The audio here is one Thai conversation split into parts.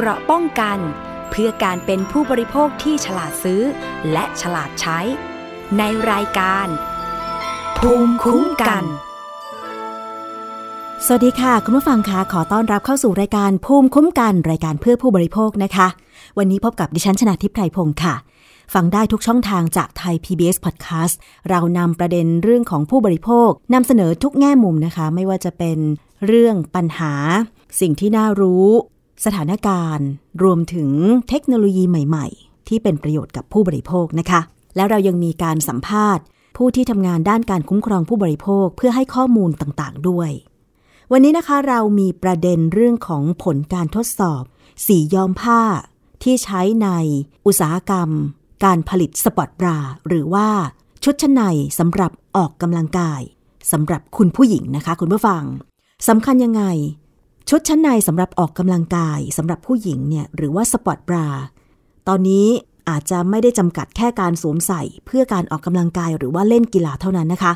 เกราะป้องกัน เพื่อการเป็นผู้บริโภคที่ฉลาดซื้อ และฉลาดใช้ ในรายการ ภูมิคุ้มกัน สวัสดีค่ะ คุณผู้ฟังคะขอต้อนรับเข้าสู่รายการภูมิคุ้มกัน รายการเพื่อผู้บริโภคนะคะ วันนี้พบกับดิฉันชนะทิพไพรพงศ์ค่ะฟังได้ทุกช่องทางจากไทย PBS Podcast เรานำประเด็นเรื่องของผู้บริโภคนำเสนอทุกแง่มุมนะคะ ไม่ว่าจะเป็นเรื่องปัญหา สิ่งที่น่ารู้ สถานการณ์ รวมถึงเทคโนโลยีใหม่ ๆ ที่เป็นประโยชน์กับผู้บริโภคนะคะ แล้วเรายังมีการสัมภาษณ์ ผู้ที่ทำงานด้านการคุ้มครองผู้บริโภคเพื่อให้ข้อมูลต่างๆ ด้วย วันนี้นะคะเรามีประเด็นเรื่องของผลการทดสอบ สีย้อมผ้า ที่ใช้ในอุตสาหกรรม การผลิตสปอตบราหรือว่าชุดชั้นในสำหรับออกกำลังกายสำหรับคุณผู้หญิงนะคะ คุณผู้ฟังสำคัญยังไง ชุดชั้นในสำหรับออกกำลังกายสำหรับผู้หญิงเนี่ยหรือว่า sport bra ตอนนี้อาจจะไม่ได้จำกัดแค่การสวมใส่ เพื่อการออกกำลังกายหรือว่าเล่นกีฬาเท่านั้นนะคะ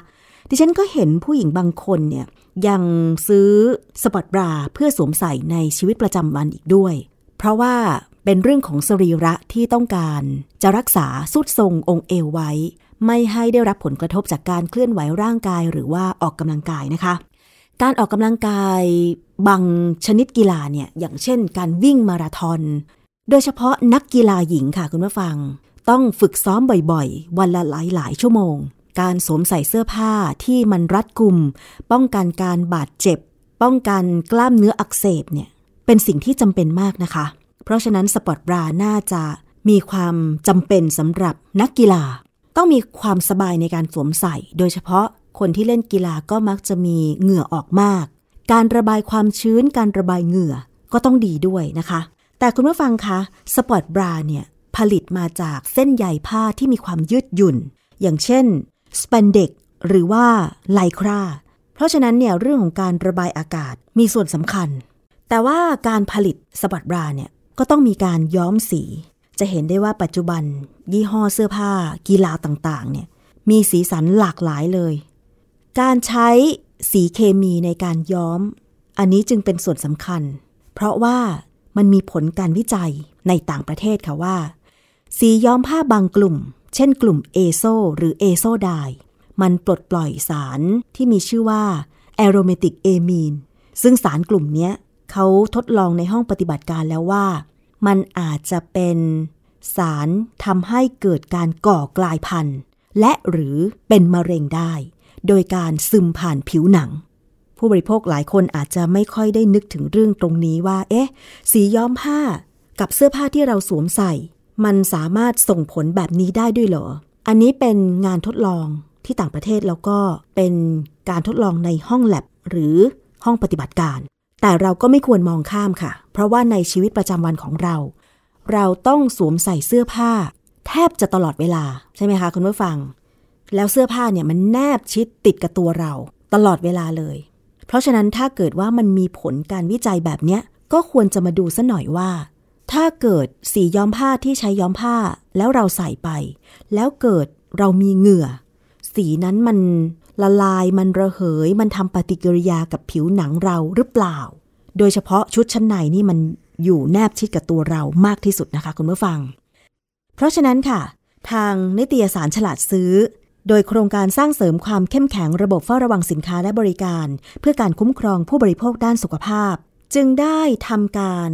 ดิฉันก็เห็นผู้หญิงบางคนเนี่ยยังซื้อ sport bra เพื่อสวมใส่ในชีวิตประจำวันอีกด้วย เพราะว่าเป็นเรื่องของสรีระที่ต้องการจะรักษาสุดทรงองค์เอวไว้ ไม่ให้ได้รับผลกระทบจากการเคลื่อนไหวร่างกายหรือว่าออกกำลังกายนะคะ การออกกำลังกายบางชนิดกีฬาเนี่ยอย่างเช่น การวิ่งมาราธอนโดยเฉพาะนักกีฬาหญิงค่ะคุณผู้ฟัง ต้องฝึกซ้อมบ่อยๆ วันละหลายๆ ชั่วโมง การสวมใส่เสื้อผ้าที่มันรัดกุม ป้องกันการบาดเจ็บ ป้องกันกล้ามเนื้ออักเสบเนี่ยเป็นสิ่งที่จำเป็นมากนะคะ เพราะฉะนั้น sport bra น่าจะมีความจำเป็นสำหรับนักกีฬา ต้องมีความสบายในการสวมใส่ โดยเฉพาะ คนที่เล่นกีฬาก็มักจะมีเหงื่อออกมาก การระบายความชื้น การระบายเหงื่อก็ต้องดีด้วยนะคะ แต่คุณผู้ฟังคะ sport bra เนี่ยผลิตมาจากเส้นใยผ้าที่มีความยืดหยุ่น อย่างเช่นสเปนเด็กหรือว่า Lycraเพราะฉะนั้นเนี่ยเรื่องของการระบายอากาศมีส่วนสำคัญ แต่ว่าการผลิต sport bra เนี่ยก็ต้องมีการย้อมสี จะเห็นได้ว่าปัจจุบัน ยี่ห้อเสื้อผ้ากีฬาต่างๆเนี่ยมีสีสันหลากหลายเลย การใช้สีเคมีในการย้อม อันนี้จึงเป็นส่วนสำคัญ เพราะว่ามันมีผลการวิจัยในต่างประเทศค่ะว่า สีย้อมผ้าบางกลุ่ม เช่นกลุ่ม azoหรือเอโซไดมันปลดปล่อยสารที่มีชื่อว่าแอโรเมติกเอมีนซึ่งสารกลุ่มนี้เขาทดลองในห้องปฏิบัติการแล้วว่า มันอาจจะเป็นสารทำให้เกิดการก่อกลายพันธุ์ และหรือเป็นมะเร็งได้ โดยการซึมผ่านผิวหนัง ผู้บริโภคหลายคนอาจจะไม่ค่อยได้นึกถึงเรื่องตรงนี้ว่า เอ๊ะ สีย้อมผ้ากับเสื้อผ้าที่เราสวมใส่ มันสามารถส่งผลแบบนี้ได้ด้วยเหรอ อันนี้เป็นงานทดลองที่ต่างประเทศแล้วก็เป็นการทดลองในห้องแลบหรือห้องปฏิบัติการ แต่เราก็ไม่ควรมองข้ามค่ะ เพราะว่าในชีวิตประจำวันของเรา เราต้องสวมใส่เสื้อผ้า แทบจะตลอดเวลาใช่ไหมคะคุณผู้ฟัง แล้วเสื้อผ้าเนี่ยมันแนบชิดติดกับตัวเรา ตลอดเวลาเลย เพราะฉะนั้นถ้าเกิดว่ามันมีผลการวิจัยแบบเนี้ยก็ควรจะมาดูซะหน่อยว่า ถ้าเกิดสีย้อมผ้าที่ใช้ย้อมผ้าแล้วเราใส่ไป แล้วเกิดเรามีเหงื่อ สีนั้นมันละลายมันระเหย มันทำปฏิกิริยากับผิวหนังเราหรือเปล่า โดยเฉพาะชุดชั้นในนี่มันอยู่แนบชิดกับตัวเรามากที่สุดนะคะคุณผู้ฟัง เพราะฉะนั้นค่ะ ทางนิตยสารฉลาดซื้อ โดยโครงการสร้างเสริมความเข้มแข็งระบบเฝ้าระวังสินค้าและบริการ เพื่อการคุ้มครองผู้บริโภคด้านสุขภาพ จึงได้ทำการ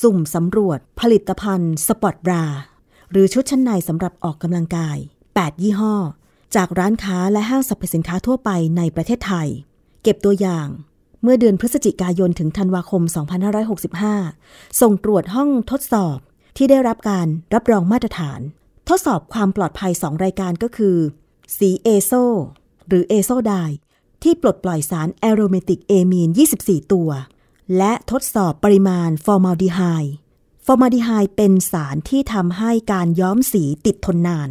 สุ่มสำรวจผลิตภัณฑ์สปอร์ตบราหรือชุดชั้นในสำหรับออกกำลังกาย 8 ยี่ห้อ จากร้านค้าและห้างสรรพสินค้าทั่วไปในประเทศไทย เก็บตัวอย่าง เมื่อเดือนพฤศจิกายนถึงธันวาคม 2565 ส่งตรวจห้องทดสอบที่ได้รับการรับรองมาตรฐาน ทดสอบความปลอดภัย 2 รายการก็คือ สี azo หรือ azo dye ที่ปลดปล่อยสาร aromatic amine 24 ตัว และทดสอบปริมาณฟอร์มาลดีไฮด์ฟอร์มาลดีไฮด์เป็นสารที่ทำให้การย้อมสีติดทนนาน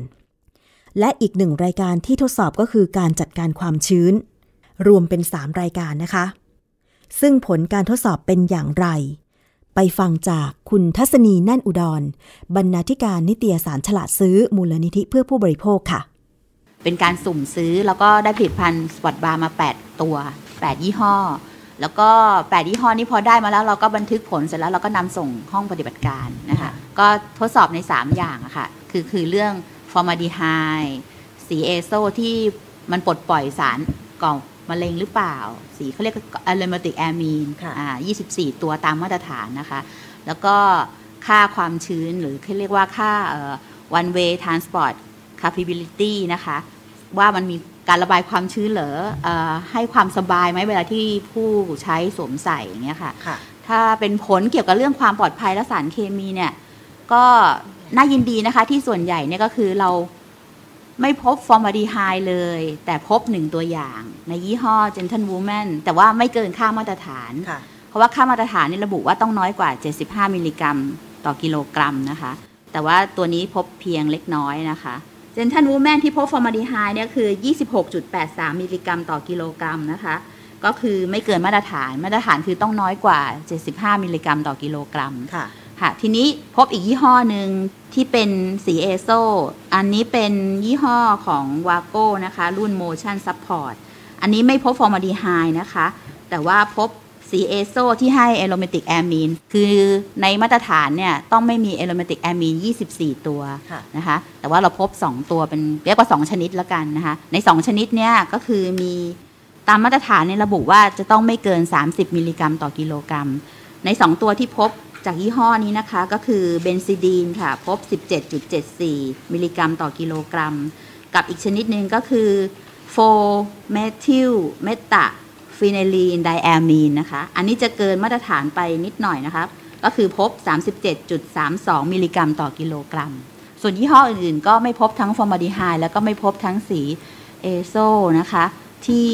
และอีกหนึ่งรายการที่ทดสอบก็คือการจัดการความชื้น รวมเป็น 3 รายการนะคะ ซึ่งผลการทดสอบเป็นอย่างไร ไปฟังจากคุณทัศนีแน่นอุดร บรรณาธิการนิตยสารฉลาดซื้อมูลนิธิเพื่อผู้บริโภคค่ะ เป็นการสุ่มซื้อแล้วก็ได้ผลิตภัณฑ์ sport bra มา 8 ตัว 8 ยี่ห้อ แล้วก็แปดยี่ห้อนี้พอได้มาแล้วเราก็บันทึกผลเสร็จแล้วเราก็นำส่งห้องปฏิบัติการนะคะก็ทดสอบใน 3 อย่างอะค่ะคือคือเรื่องฟอร์มาลดีไฮด์สี azo ที่มันปลดปล่อยสารก่อมะเร็งหรือเปล่า สีเขาเรียก aromatic amineอ่า24 ตัวตามมาตรฐานนะคะ แล้วก็ค่าความชื้นหรือเขาเรียกว่าค่า one way transport capability นะคะ ว่ามันมีการระบายความชื้นเหรออให้ความสบายไหมเวลาที่ผู้ใช้สวมใส่อย่างเงี้ยค่ะคะถ้าเป็นผลเกี่ยวกับเรื่องความปลอดภัยและสารเคมีเนี่ย ก็น่ายินดีนะคะ ที่ส่วนใหญ่เนี่ยก็คือเราไม่พบฟอร์มาดีไฮเลย แต่พบหนึ่งตัวอย่าง ในยี่ห้อ Gentle Woman แต่ว่าไม่เกินค่ามาตรฐาน เพราะว่าค่ามาตรฐานนี่ระบุว่าต้องน้อยกว่า 75 มิลลิกรัม ต่อกิโลกรัมนะคะ แต่ว่าตัวนี้พบเพียงเล็กน้อยนะคะ Gentle Woman ที่พบฟอร์มาลดีไฮด์เนี่ยคือ 26.83 มิลลิกรัมต่อกิโลกรัมนะคะ ก็คือไม่เกินมาตรฐาน มาตรฐานคือต้องน้อยกว่า 75 มิลลิกรัมต่อกิโลกรัมค่ะค่ะ ทีนี้พบอีกยี่ห้อหนึ่งที่เป็นสี azo อันนี้เป็นยี่ห้อของวาโก้นะคะ รุ่น Motion Support อันนี้ไม่พบฟอร์มาลดีไฮด์นะคะ แต่ว่าพบ สีเอโซที่ให้ aromatic amine คือในมาตรฐานเนี่ยต้องไม่มี aromatic amine 24 ตัวนะคะแต่ว่าเราพบ 2 ตัวเป็นเรียกว่า 2 ชนิดแล้วกันนะคะใน 2 ชนิดเนี่ยก็คือมีตามมาตรฐานเนี่ยระบุว่าจะต้องไม่เกิน 30 มิลลิกรัมต่อกิโลกรัม ใน 2 ตัวที่พบจากยี่ห้อนี้นะคะก็คือ benzidine ค่ะพบ 17.74 มิลลิกรัมต่อกิโลกรัม กับอีกชนิดหนึ่งก็คือ four methyl meta phenylenediamine นะคะ อันนี้จะเกินมาตรฐานไปนิดหน่อยนะคะก็คือพบ 37.32 มิลลิกรัมต่อกิโลกรัม ส่วนยี่ห้ออื่นๆ ก็ไม่พบทั้งฟอร์มาลดีไฮด์แล้วก็ไม่พบทั้งสีเอโซนะคะ ที่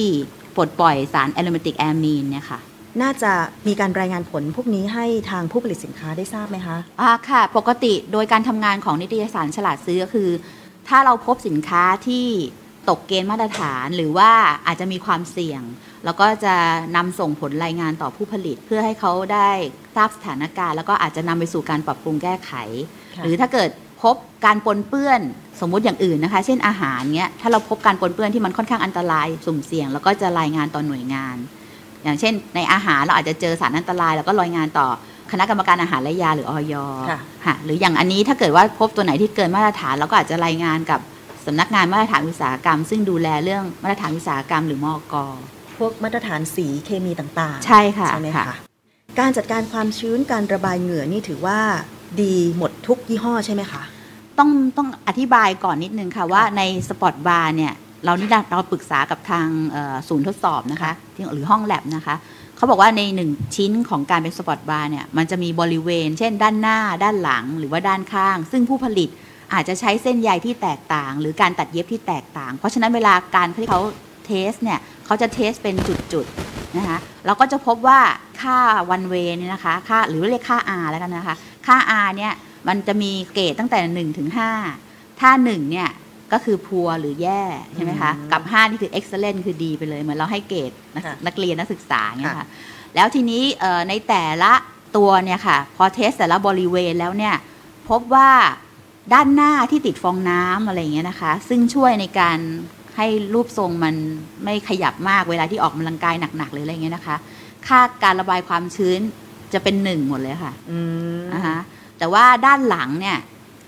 ปลดปล่อยสาร aromatic amine เนี่ยค่ะน่าจะมีการรายงานผลพวกนี้ให้ทางผู้ผลิตสินค้าได้ทราบไหมคะอ่าค่ะ ปกติโดยการทำงานของนิตยสารฉลาดซื้อก็คือ ถ้าเราพบสินค้าที่ ตกเกณฑ์มาตรฐานหรือว่าอาจจะมีความเสี่ยง แล้วก็จะนำส่งผลรายงานต่อผู้ผลิต เพื่อให้เขาได้ทราบสถานการณ์ แล้วก็อาจจะนำไปสู่การปรับปรุงแก้ไข หรือถ้าเกิดพบการปนเปื้อนสมมุติอย่างอื่นนะคะ เช่นอาหารเงี้ยถ้าเราพบการปนเปื้อนที่มันค่อนข้างอันตรายสุ่มเสี่ยง แล้วก็จะรายงานต่อหน่วยงาน อย่างเช่น ในอาหารเราอาจจะเจอสารอันตราย แล้วก็รายงานต่อคณะกรรมการอาหารและยาหรืออย.ค่ะหรืออย่างอันนี้ถ้าเกิดว่าพบตัวไหนที่เกินมาตรฐานเราก็อาจจะรายงานกับ สำนักงานมาตรฐานอุตสาหกรรม ซึ่งดูแลเรื่องมาตรฐานอุตสาหกรรมหรือมอก.พวกมาตรฐานสีเคมีต่างๆ ใช่ค่ะใช่ไหมคะการจัดการความชื้นการระบายเหงื่อนี่ถือว่าดีหมดทุกยี่ห้อใช่ไหมคะ ต้องต้องอธิบายก่อนนิดนึงค่ะว่าในสปอร์ตบราเนี่ยเรานี่เราปรึกษากับทางศูนย์ทดสอบนะคะหรือห้องแลบนะคะเขาบอกว่าในหนึ่งชิ้นของการเป็นสปอร์ตบราเนี่ยมันจะมีบริเวณ เช่น ด้านหน้า ด้านหลังหรือว่าด้านข้าง ซึ่งผู้ผลิต อาจจะใช้เส้นใยที่แตกต่าง หรือการตัดเย็บที่แตกต่าง เพราะฉะนั้นเวลาการที่เขา test เนี่ยเขาจะ test เป็นจุดๆนะคะเราก็จะพบว่าค่า one way เนี่ยนะคะค่าหรือเรียกค่า R แล้วกันนะคะค่า R เนี่ยมันจะมีเกรดตั้งแต่1ถึง5ถ้า1เนี่ยก็คือพัวหรือแย่ใช่ไหมคะกับ 5 นี่คือ excellent คือดีไปเลย เหมือนเราให้เกรดนักเรียนนักศึกษาเนี่ยค่ะแล้วทีนี้ในแต่ละตัวเนี่ยค่ะพอเทสแต่ละบริเวณแล้วเนี่ยพบว่า ด้านหน้าที่ติดฟองน้ำอะไรเงี้ยนะคะ ซึ่งช่วยในการให้รูปทรงมันไม่ขยับมากเวลาที่ออกกำลังกายหนักๆหรืออะไรเงี้ยนะคะ ค่าการระบายความชื้นจะเป็นหนึ่งหมดเลยค่ะนะคะแต่ว่าด้านหลังเนี่ย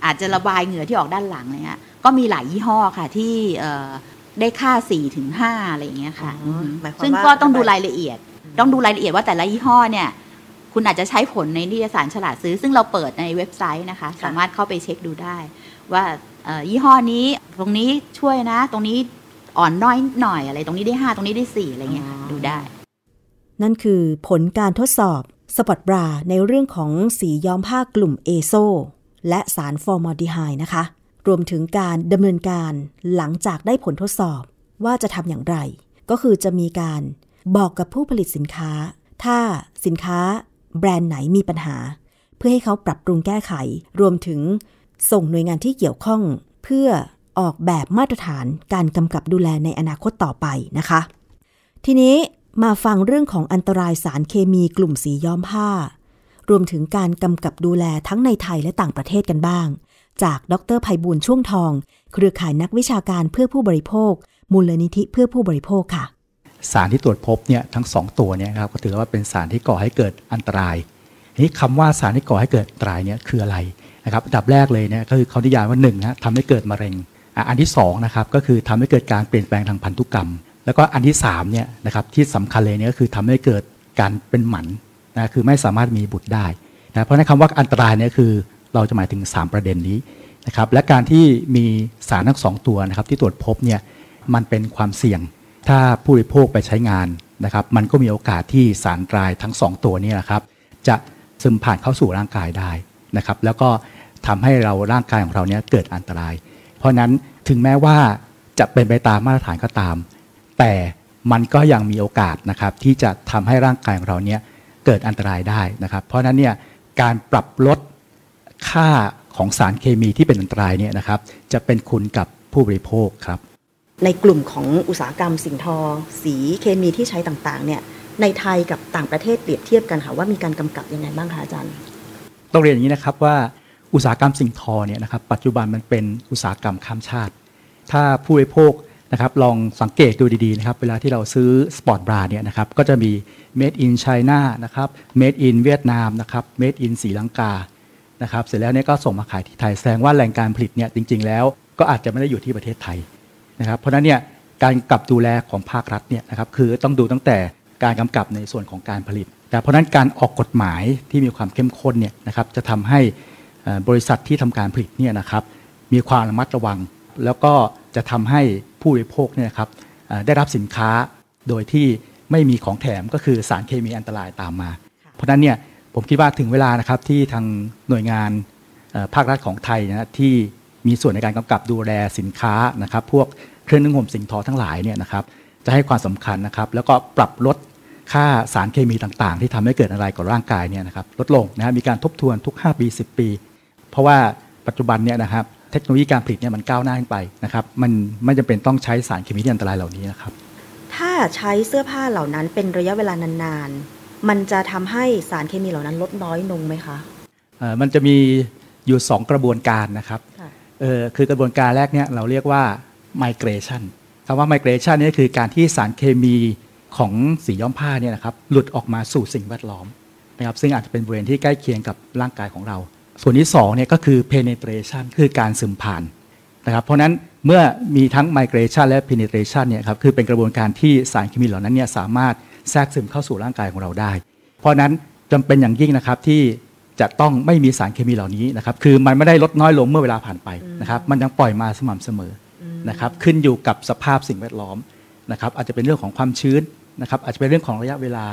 อาจจะระบายเหงื่อที่ออกด้านหลังเนี่ยก็มีหลายยี่ห้อค่ะที่ได้ค่าสี่ถึงห้าอะไรอย่างเงี้ยค่ะซึ่งก็ต้องดูรายละเอียด ต้องดูรายละเอียดว่าแต่ละยี่ห้อเนี่ย คุณอาจจะใช้ผลในนิตยสารฉลาดซื้อ ซึ่งเราเปิดในเว็บไซต์นะคะ สามารถเข้าไปเช็คดูได้ ว่ายี่ห้อนี้ตรงนี้ช่วยนะ ตรงนี้อ่อนน้อยหน่อยอะไร ตรงนี้ได้ห้าตรงนี้ได้สี่อะไรเงี้ยดูได้ นั่นคือผลการทดสอบสปอร์ตบราในเรื่องของสีย้อมผ้ากลุ่มเอโซและสารฟอร์มาลดีไฮด์นะคะ รวมถึงการดำเนินการหลังจากได้ผลทดสอบว่าจะทำอย่างไร ก็คือจะมีการบอกกับผู้ผลิตสินค้า ถ้าสินค้า แบรนด์ไหนมีปัญหา เพื่อให้เขาปรับปรุงแก้ไข รวมถึงส่งหน่วยงานที่เกี่ยวข้อง เพื่อออกแบบมาตรฐานการกำกับดูแลในอนาคตต่อไปนะคะ ทีนี้มาฟังเรื่องของอันตรายสารเคมีกลุ่มสีย้อมผ้า รวมถึงการกำกับดูแลทั้งในไทยและต่างประเทศกันบ้าง จากดรภัยบูลช่วงทอง เครือข่ายนักวิชาการเพื่อผู้บริโภค มูลนิธิเพื่อผู้บริโภคค่ะ สารที่ตรวจพบเนี่ยทั้ง 2 ตัวเนี่ยครับก็ถือว่าเป็นสารที่ก่อให้เกิดอันตรายนี่คำว่าสารที่ก่อให้เกิดอันตรายเนี่ยคืออะไรนะครับอันดับแรกเลยเนี่ยก็คือเขานิยามว่าหนึ่งนะทำให้เกิดมะเร็ง อันที่2นะครับก็คือทำให้เกิดการเปลี่ยนแปลงทางพันธุกรรม แล้วก็อันที่3เนี่ยนะครับที่สำคัญเลยเนี่ยก็คือทำให้เกิดการเป็นหมันนะคือไม่สามารถมีบุตรได้นะเพราะในคำว่าอันตรายเนี่ยคือเราจะหมายถึง 3 ประเด็นนี้นะครับและการที่มีสารทั้งสองตัวนะครับที่ตรวจพบเนี่ยมันเป็นความเสี่ยง ถ้าผู้บริโภคไปใช้งานนะครับ มันก็มีโอกาสที่สารตรายทั้ง 2 ตัวนี้นะครับ จะซึมผ่านเข้าสู่ร่างกายได้นะครับ แล้วก็ทำให้เราร่างกายของเราเนี่ยเกิดอันตราย เพราะนั้นถึงแม้ว่าจะเป็นไปตามมาตรฐานก็ตาม แต่มันก็ยังมีโอกาสนะครับ ที่จะทำให้ร่างกายของเราเนี่ยเกิดอันตรายได้นะครับ เพราะนั้นเนี่ยการปรับลดค่าของสารเคมีที่เป็นอันตรายเนี่ยนะครับ จะเป็นคุณกับผู้บริโภคครับ ในกลุ่มของอุตสาหกรรมสิ่งทอ สีเคมีที่ใช้ต่างๆเนี่ยในไทยกับต่างประเทศเปรียบเทียบกันค่ะว่ามีการกำกับยังไงบ้างคะอาจารย์ ต้องเรียนอย่างนี้นะครับว่าอุตสาหกรรมสิ่งทอเนี่ยนะครับปัจจุบันมันเป็นอุตสาหกรรมข้ามชาติ ถ้าผู้บริโภคนะครับลองสังเกตดูดีๆนะครับเวลาที่เราซื้อสปอร์ตบราเนี่ยนะครับก็จะมี made in China นะครับ made in เวียดนามนะครับ made in ศรีลังกานะครับเสร็จแล้วเนี่ยก็ส่งมาขายที่ไทยแสดงว่าแหล่งการผลิตเนี่ยจริง ๆ แล้วก็อาจจะไม่ได้อยู่ที่ประเทศไทย นะครับ เพราะนั้นเนี่ยการกับดูแลของภาครัฐเนี่ยนะครับคือต้องดูตั้งแต่การกำกับในส่วนของการผลิต แต่เพราะนั้นการออกกฎหมายที่มีความเข้มข้นเนี่ยนะครับจะทำให้บริษัทที่ทำการผลิตเนี่ยนะครับมีความระมัดระวัง แล้วก็จะทำให้ผู้บริโภคเนี่ยครับได้รับสินค้าโดยที่ไม่มีของแถมก็คือสารเคมีอันตรายตามมา เพราะนั้นเนี่ยผมคิดว่าถึงเวลานะครับที่ทางหน่วยงานภาครัฐของไทยนะที่ มีส่วนในการกำกับดูแลสินค้านะครับ พวกเครื่องนึ่งห่มสิ่งทอทั้งหลายเนี่ยนะครับ จะให้ความสำคัญนะครับ แล้วก็ปรับลดค่าสารเคมีต่างๆ ที่ทำให้เกิดอะไรกับร่างกายเนี่ยนะครับ ลดลงนะมีการทบทวนทุก 5 ปี 10 ปี เพราะว่าปัจจุบันเนี่ยนะครับเทคโนโลยีการผลิตเนี่ยมันก้าวหน้าขึ้นไปนะครับ มันไม่จำเป็นต้องใช้สารเคมีที่อันตรายเหล่านี้นะครับ ถ้าใช้เสื้อผ้าเหล่านั้นเป็นระยะเวลานานๆ มันจะทำให้สารเคมีเหล่านั้นลดน้อยลงไหมคะมันจะมีอยู่ 2 กระบวนการนะครับ เออคือกระบวนการแรกเนี่ยเราเรียกว่า migration คำว่า migration นี่คือการที่สารเคมีของสีย้อมผ้าเนี่ยนะครับหลุดออกมาสู่สิ่งแวดล้อมนะครับซึ่งอาจจะเป็นบริเวณที่ใกล้เคียงกับร่างกายของเรา ส่วนที่2เนี่ยก็คือ penetration คือการซึมผ่านนะครับเพราะนั้นเมื่อมีทั้ง migration และ penetration เนี่ยครับคือเป็นกระบวนการที่สารเคมีเหล่านั้นเนี่ยสามารถแทรกซึมเข้าสู่ร่างกายของเราได้ เพราะนั้นจำเป็นอย่างยิ่งนะครับที่ จะต้องไม่มีสารเคมีเหล่านี้นะครับ คือมันไม่ได้ลดน้อยลงเมื่อเวลาผ่านไปนะครับ มันยังปล่อยมาสม่ำเสมอนะครับ ขึ้นอยู่กับสภาพสิ่งแวดล้อมนะครับ อาจจะเป็นเรื่องของความชื้นนะครับ อาจจะเป็นเรื่องของระยะเวลา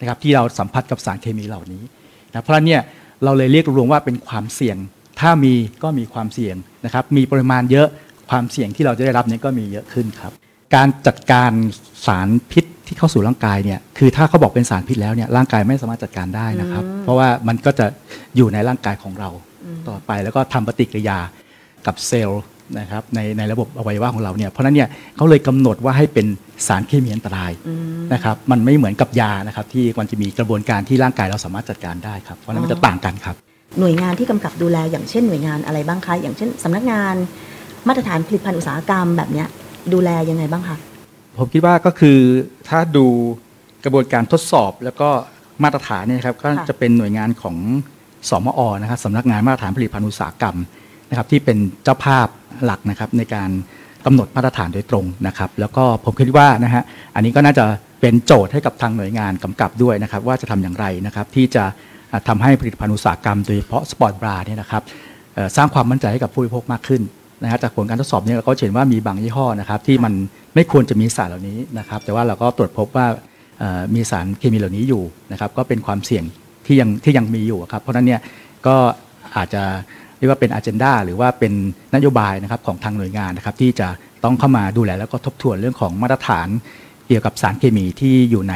นะครับที่เราสัมผัสกับสารเคมีเหล่านี้นะเพราะฉะนั้นเนี่ยเราเลยเรียกรวมว่าเป็นความเสี่ยง ถ้ามีก็มีความเสี่ยงนะครับ มีปริมาณเยอะความเสี่ยงที่เราจะได้รับนี้ก็มีเยอะขึ้นครับ การจัดการสารพิษ ที่เข้าสู่ร่างกายเนี่ยคือถ้าเขาบอกเป็นสารพิษแล้วเนี่ยร่างกายไม่สามารถจัดการได้นะครับ เพราะว่ามันก็จะอยู่ในร่างกายของเราต่อไปแล้วก็ทำปฏิกิริยากับเซลล์นะครับในในระบบอวัยวะของเราเนี่ยเพราะนั้นเนี่ยเขาเลยกำหนดว่าให้เป็นสารเคมีอันตรายนะครับมันไม่เหมือนกับยานะครับที่มันจะมีกระบวนการที่ร่างกายเราสามารถจัดการได้ครับเพราะนั้นมันจะต่างกันครับ หน่วยงานที่กำกับดูแลอย่างเช่นหน่วยงานอะไรบ้างคะอย่างเช่นสำนักงานมาตรฐานผลิตภัณฑ์อุตสาหกรรมแบบนี้ดูแลยังไงบ้างคะ ผมคิดว่าก็คือถ้าดูกระบวนการทดสอบแล้วก็มาตรฐานเนี่ยครับก็จะเป็นหน่วยงานของสมอนะครับสำนักงานมาตรฐานผลิตภัณฑ์อุตสาหกรรมนะครับที่เป็นเจ้าภาพหลักนะครับในการกำหนดมาตรฐานโดยตรงนะครับ แล้วก็ผมคิดว่านะฮะอันนี้ก็น่าจะเป็นโจทย์ให้กับทางหน่วยงานกำกับด้วยนะครับ ว่าจะทำอย่างไรนะครับ ที่จะทำให้ผลิตภัณฑ์อุตสาหกรรม โดยเฉพาะสปอร์ตบราเนี่ยนะครับสร้างความมั่นใจให้กับผู้บริโภคมากขึ้น นะฮะจากผลการทดสอบนี้เราก็เห็นว่ามีบางยี่ห้อนะครับที่มันไม่ควรจะมีสารเหล่านี้นะครับแต่ว่าเราก็ตรวจพบว่ามีสารเคมีเหล่านี้อยู่นะครับก็เป็นความเสี่ยงที่ยังที่ยังมีอยู่ครับเพราะนั้นเนี่ยก็อาจจะเรียกว่าเป็น agenda หรือว่าเป็นนโยบายนะครับของทางหน่วยงานนะครับที่จะต้องเข้ามาดูแลแล้วก็ทบทวนเรื่องของมาตรฐานเกี่ยวกับสารเคมีที่อยู่ใน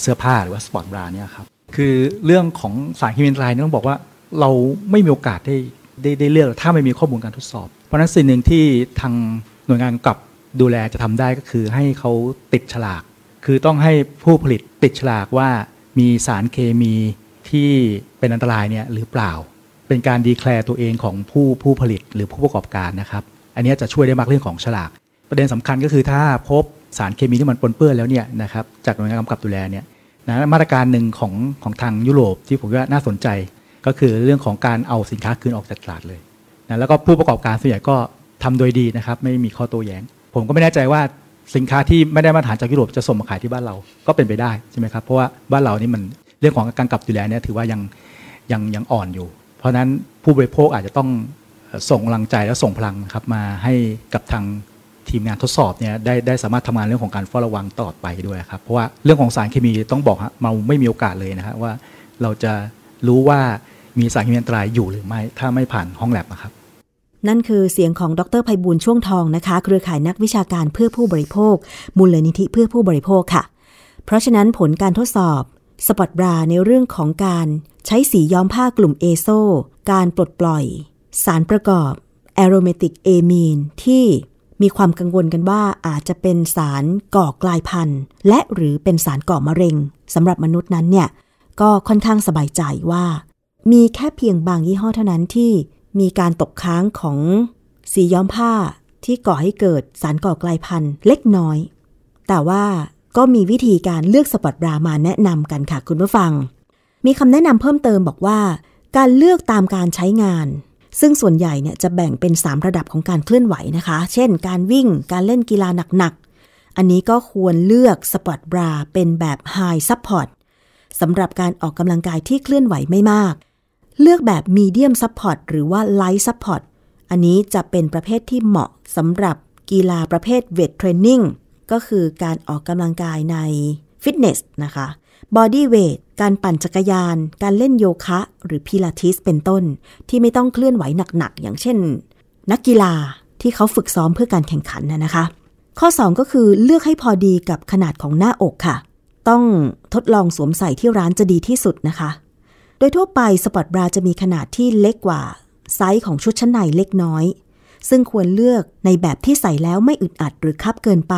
เสื้อผ้าหรือว่าสปอร์ตบราเนี่ยครับคือเรื่องของสารเคมีอันตรายต้องบอกว่าเราไม่มีโอกาสได้ได้ได้เลือกถ้าไม่มีข้อมูลการทดสอบ เพราะนั้นสิ่งหนึ่งที่ทางหน่วยงานกับดูแลจะทำได้ก็คือให้เขาติดฉลาก คือต้องให้ผู้ผลิตติดฉลากว่ามีสารเคมีที่เป็นอันตรายเนี่ยหรือเปล่า เป็นการดีแคลร์ตัวเองของผู้ผู้ผลิตหรือผู้ประกอบการนะครับ อันนี้จะช่วยได้มากเรื่องของฉลาก ประเด็นสำคัญก็คือถ้าพบสารเคมีที่มันปนเปื้อนแล้วเนี่ยนะครับจากหน่วยงานกำกับดูแลเนี่ยนะมาตรการหนึ่งของของทางยุโรปที่ผมว่าน่าสนใจ ก็คือเรื่องของการเอาสินค้าคืนออกจากตลาดเลย นะแล้วก็ผู้ประกอบการส่วนใหญ่ก็ทำโดยดีนะครับ ไม่มีข้อโต้แย้ง ผมก็ไม่แน่ใจว่าสินค้าที่ไม่ได้มาตรฐานจากยุโรปจะส่งมาขายที่บ้านเราก็เป็นไปได้ใช่ไหมครับเพราะว่าบ้านเรานี่มันเรื่องของการกำกับดูแลเนี่ยถือว่ายังยังยังอ่อนอยู่ เพราะฉะนั้นผู้บริโภคอาจจะต้องส่งกำลังใจและส่งพลังครับมาให้กับทางทีมงานทดสอบเนี่ยได้ได้สามารถทำงานเรื่องของการเฝ้าระวังตลอดไปด้วยครับเพราะว่าเรื่องของสารเคมีต้องบอกฮะเราไม่มีโอกาสเลยนะครับว่าเราจะรู้ว่ามีสารเคมีอันตรายอยู่หรือไม่ถ้าไม่ผ่านห้องแลบนะครับ นั่นคือเสียงของดรภัยบูลช่วงทองนะคะ เครือข่ายนักวิชาการเพื่อผู้บริโภค มูลนิธิเพื่อผู้บริโภคค่ะ เพราะฉะนั้นผลการทดสอบสปอตบราในเรื่องของการใช้สีย้อมผ้ากลุ่มเอโซ การปลดปล่อย สารประกอบแอโรเมติกเอมีนที่มีความกังวลกันว่าอาจจะเป็นสารก่อกลายพันธุ์ และหรือเป็นสารก่อมะเร็งสำหรับมนุษย์นั้นเนี่ยก็ค่อนข้างสบายใจว่า มีแค่เพียงบางยี่ห้อเท่านั้นที่ มีการตกค้างของสีย้อมผ้าที่ก่อให้เกิดสารก่อกลายพันธุ์เล็กน้อย แต่ว่าก็มีวิธีการเลือกสปอตบรามาแนะนำกันค่ะคุณผู้ฟัง มีคำแนะนำเพิ่มเติมบอกว่า การเลือกตามการใช้งาน ซึ่งส่วนใหญ่เนี่ยจะแบ่งเป็น 3 ระดับของการเคลื่อนไหวนะคะ เช่น การวิ่ง การเล่นกีฬาหนักๆ อันนี้ก็ควรเลือกสปอตบราเป็นแบบ High Support สำหรับการออกกำลังกายที่เคลื่อนไหวไม่มาก เลือกแบบ Medium Support หรือว่า Light Support อันนี้จะเป็นประเภทที่เหมาะสำหรับกีฬาประเภทเวทเทรนนิ่งก็คือการออกกำลังกายในฟิตเนสนะคะ body weight การปั่นจักรยาน การเล่นโยคะ หรือพิลาทิสเป็นต้น ที่ไม่ต้องเคลื่อนไหวหนัก ๆ อย่างเช่น นักกีฬาที่เขาฝึกซ้อมเพื่อการแข่งขันนะนะคะ ข้อ 2 ก็คือเลือกให้พอดีกับขนาดของหน้าอกค่ะ ต้องทดลองสวมใส่ที่ร้านจะดีที่สุดนะคะ โดยทั่วไปสปอร์ตบราจะมีขนาดที่เล็กกว่าไซส์ของชุดชั้นในเล็กน้อย ซึ่งควรเลือกในแบบที่ใส่แล้วไม่อึดอัดหรือคับเกินไป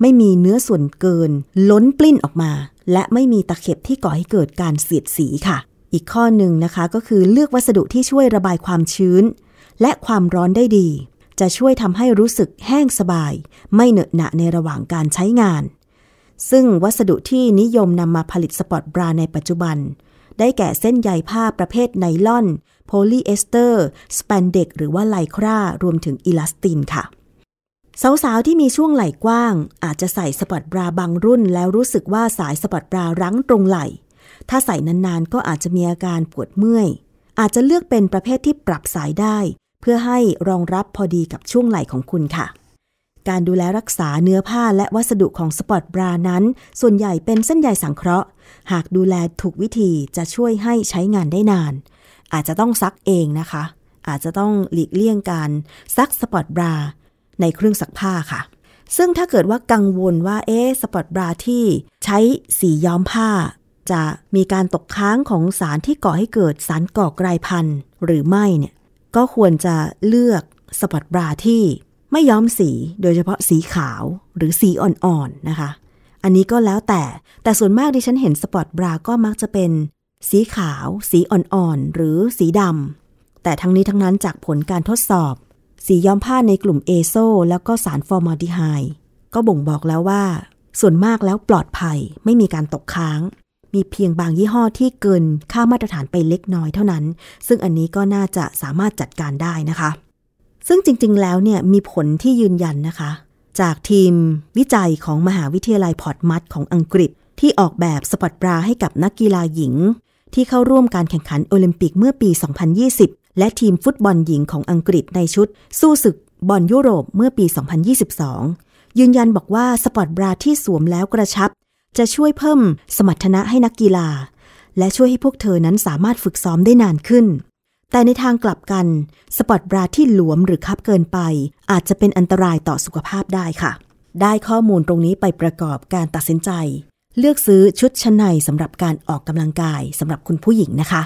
ไม่มีเนื้อส่วนเกิน ล้นปลิ้นออกมา และไม่มีตะเข็บที่ก่อให้เกิดการเสียดสีค่ะ อีกข้อหนึ่งนะคะก็คือเลือกวัสดุที่ช่วยระบายความชื้น และความร้อนได้ดี จะช่วยทำให้รู้สึกแห้งสบาย ไม่เหนอะหนะในระหว่างการใช้งานซึ่งวัสดุที่นิยมนำมาผลิตสปอร์ตบราในปัจจุบัน ได้แก่เส้นใยผ้าประเภทไนลอน โพลีเอสเตอร์ สแปนเด็กซ์หรือว่าไลครารวมถึง elastane ค่ะ สาวๆ ที่มีช่วงไหล่กว้าง อาจจะใส่สปอร์ตบราบางรุ่น แล้วรู้สึกว่าสายสปอร์ตบรารั้งตรงไหล่ ถ้าใส่นานๆ ก็อาจจะมีอาการปวดเมื่อย อาจจะเลือกเป็นประเภทที่ปรับสายได้ เพื่อให้รองรับพอดีกับช่วงไหล่ของคุณค่ะ การดูแลรักษาเนื้อผ้าและวัสดุของสปอร์ตบรานั้น ส่วนใหญ่เป็นเส้นใยสังเคราะห์ หากดูแลถูกวิธีจะช่วยให้ใช้งานได้นาน อาจจะต้องซักเองนะคะ อาจจะต้องหลีกเลี่ยงการซักสปอร์ตบราในเครื่องซักผ้าค่ะ ซึ่งถ้าเกิดว่ากังวลว่าเอ๊สปอร์ตบราที่ใช้สีย้อมผ้า จะมีการตกค้างของสารที่ก่อให้เกิดสารก่อกลายพันธุ์หรือไม่เนี่ยก็ควรจะเลือกสปอร์ตบราที่ ไม่ย้อมสีโดยเฉพาะสีขาวหรือสีอ่อนๆนะคะ อันนี้ก็แล้วแต่แต่ส่วนมากดิฉันเห็นสปอร์ตบราก็มักจะเป็น สีขาว สีอ่อนๆหรือสีดำแต่ทั้งนี้ทั้งนั้นจากผลการทดสอบ สีย้อมผ้าในกลุ่มเอโซแล้วก็สารฟอร์มาลดีไฮด์ก็บ่งบอกแล้วว่า ส่วนมากแล้วปลอดภัยไม่มีการตกค้าง มีเพียงบางยี่ห้อที่เกินค่ามาตรฐานไปเล็กน้อยเท่านั้น ซึ่งอันนี้ก็น่าจะสามารถจัดการได้นะคะ ซึ่งจริง ๆ แล้วเนี่ยมีผลที่ยืนยันนะคะ จากทีมวิจัยของมหาวิทยาลัยพอร์ตสมัทของอังกฤษ ที่ออกแบบสปอร์ตบราให้กับนักกีฬาหญิง ที่เข้าร่วมการแข่งขันโอลิมปิกเมื่อปี 2020 และทีมฟุตบอลหญิงของอังกฤษในชุด สู้ศึกบอลยุโรปเมื่อปี 2022 ยืนยันบอกว่าสปอร์ตบราที่สวมแล้วกระชับ จะช่วยเพิ่มสมรรถนะให้นักกีฬา และช่วยให้พวกเธอนั้นสามารถฝึกซ้อมได้นานขึ้น แต่ในทางกลับกัน สปอร์ตบราที่หลวมหรือคับเกินไป อาจจะเป็นอันตรายต่อสุขภาพได้ค่ะ ได้ข้อมูลตรงนี้ไปประกอบการตัดสินใจ เลือกซื้อชุดชั้นในสำหรับการออกกำลังกายสำหรับคุณผู้หญิงนะคะ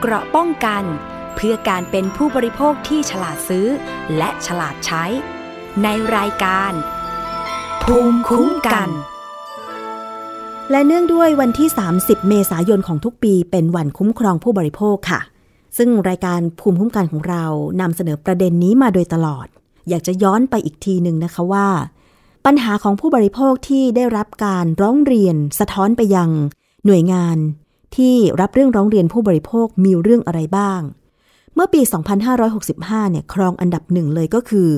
เกราะป้องกัน เพื่อการเป็นผู้บริโภคที่ฉลาดซื้อ และฉลาดใช้ ในรายการ ภูมิคุ้มกัน และเนื่องด้วยวันที่ 30 เมษายนของทุกปี เป็นวันคุ้มครองผู้บริโภคค่ะ ซึ่งรายการภูมิคุ้มกันของเรานำเสนอประเด็นนี้มาโดยตลอด อยากจะย้อนไปอีกทีหนึ่งนะคะว่า ปัญหาของผู้บริโภคที่ได้รับการร้องเรียน สะท้อนไปยัง หน่วยงาน ที่รับเรื่องร้องเรียนผู้บริโภคมีเรื่องอะไรบ้าง เมื่อปี 2565 เนี่ยครองอันดับหนึ่งเลยก็คือ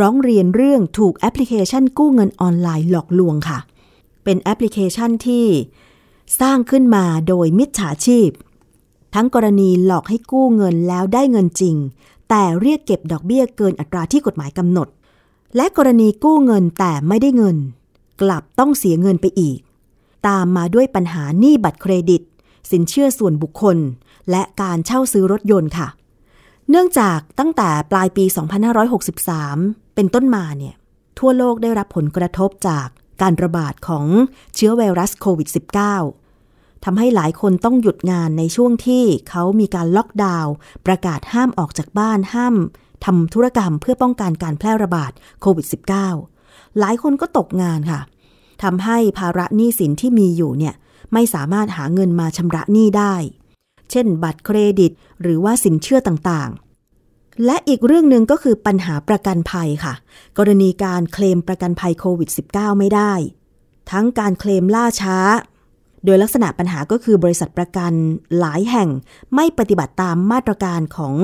ร้องเรียนเรื่องถูกแอปพลิเคชันกู้เงินออนไลน์หลอกลวงค่ะเเป็นแอปพลิเคชันที่สร้างขึ้นมาโดยมิจฉาชีพ ทั้งกรณีหลอกให้กู้เงินแล้วได้เงินจริง แต่เรียกเก็บดอกเบี้ยเกินอัตราที่กฎหมายกำหนด และกรณีกู้เงินแต่ไม่ได้เงิน กลับต้องเสียเงินไปอีก ตามมาด้วยปัญหาหนี้บัตรเครดิต สินเชื่อส่วนบุคคล และการเช่าซื้อรถยนต์ค่ะ เนื่องจากตั้งแต่ปลายปี 2563 เป็นต้นมาเนี่ยทั่วโลกได้รับผลกระทบจาก การระบาดของเชื้อไวรัสโควิด -19 ทำให้หลายคนต้องหยุดงานในช่วงที่เขามีการล็อกดาวน์ประกาศห้ามออกจากบ้านห้ามทำธุรกรรมเพื่อป้องกันการแพร่ระบาดโควิด -19 หลายคนก็ตกงานค่ะทำให้ภาระหนี้สินที่มีอยู่เนี่ยไม่สามารถหาเงินมาชำระหนี้ได้ เช่น บัตรเครดิต หรือว่าสินเชื่อต่างๆ และอีกเรื่องหนึ่งก็คือปัญหาประกันภัยค่ะ กรณีการเคลมประกันภัยโควิด -19 ไม่ได้ ทั้งการเคลมล่าช้า โดยลักษณะปัญหาก็คือบริษัทประกันหลายแห่งไม่ปฏิบัติตามมาตรการของ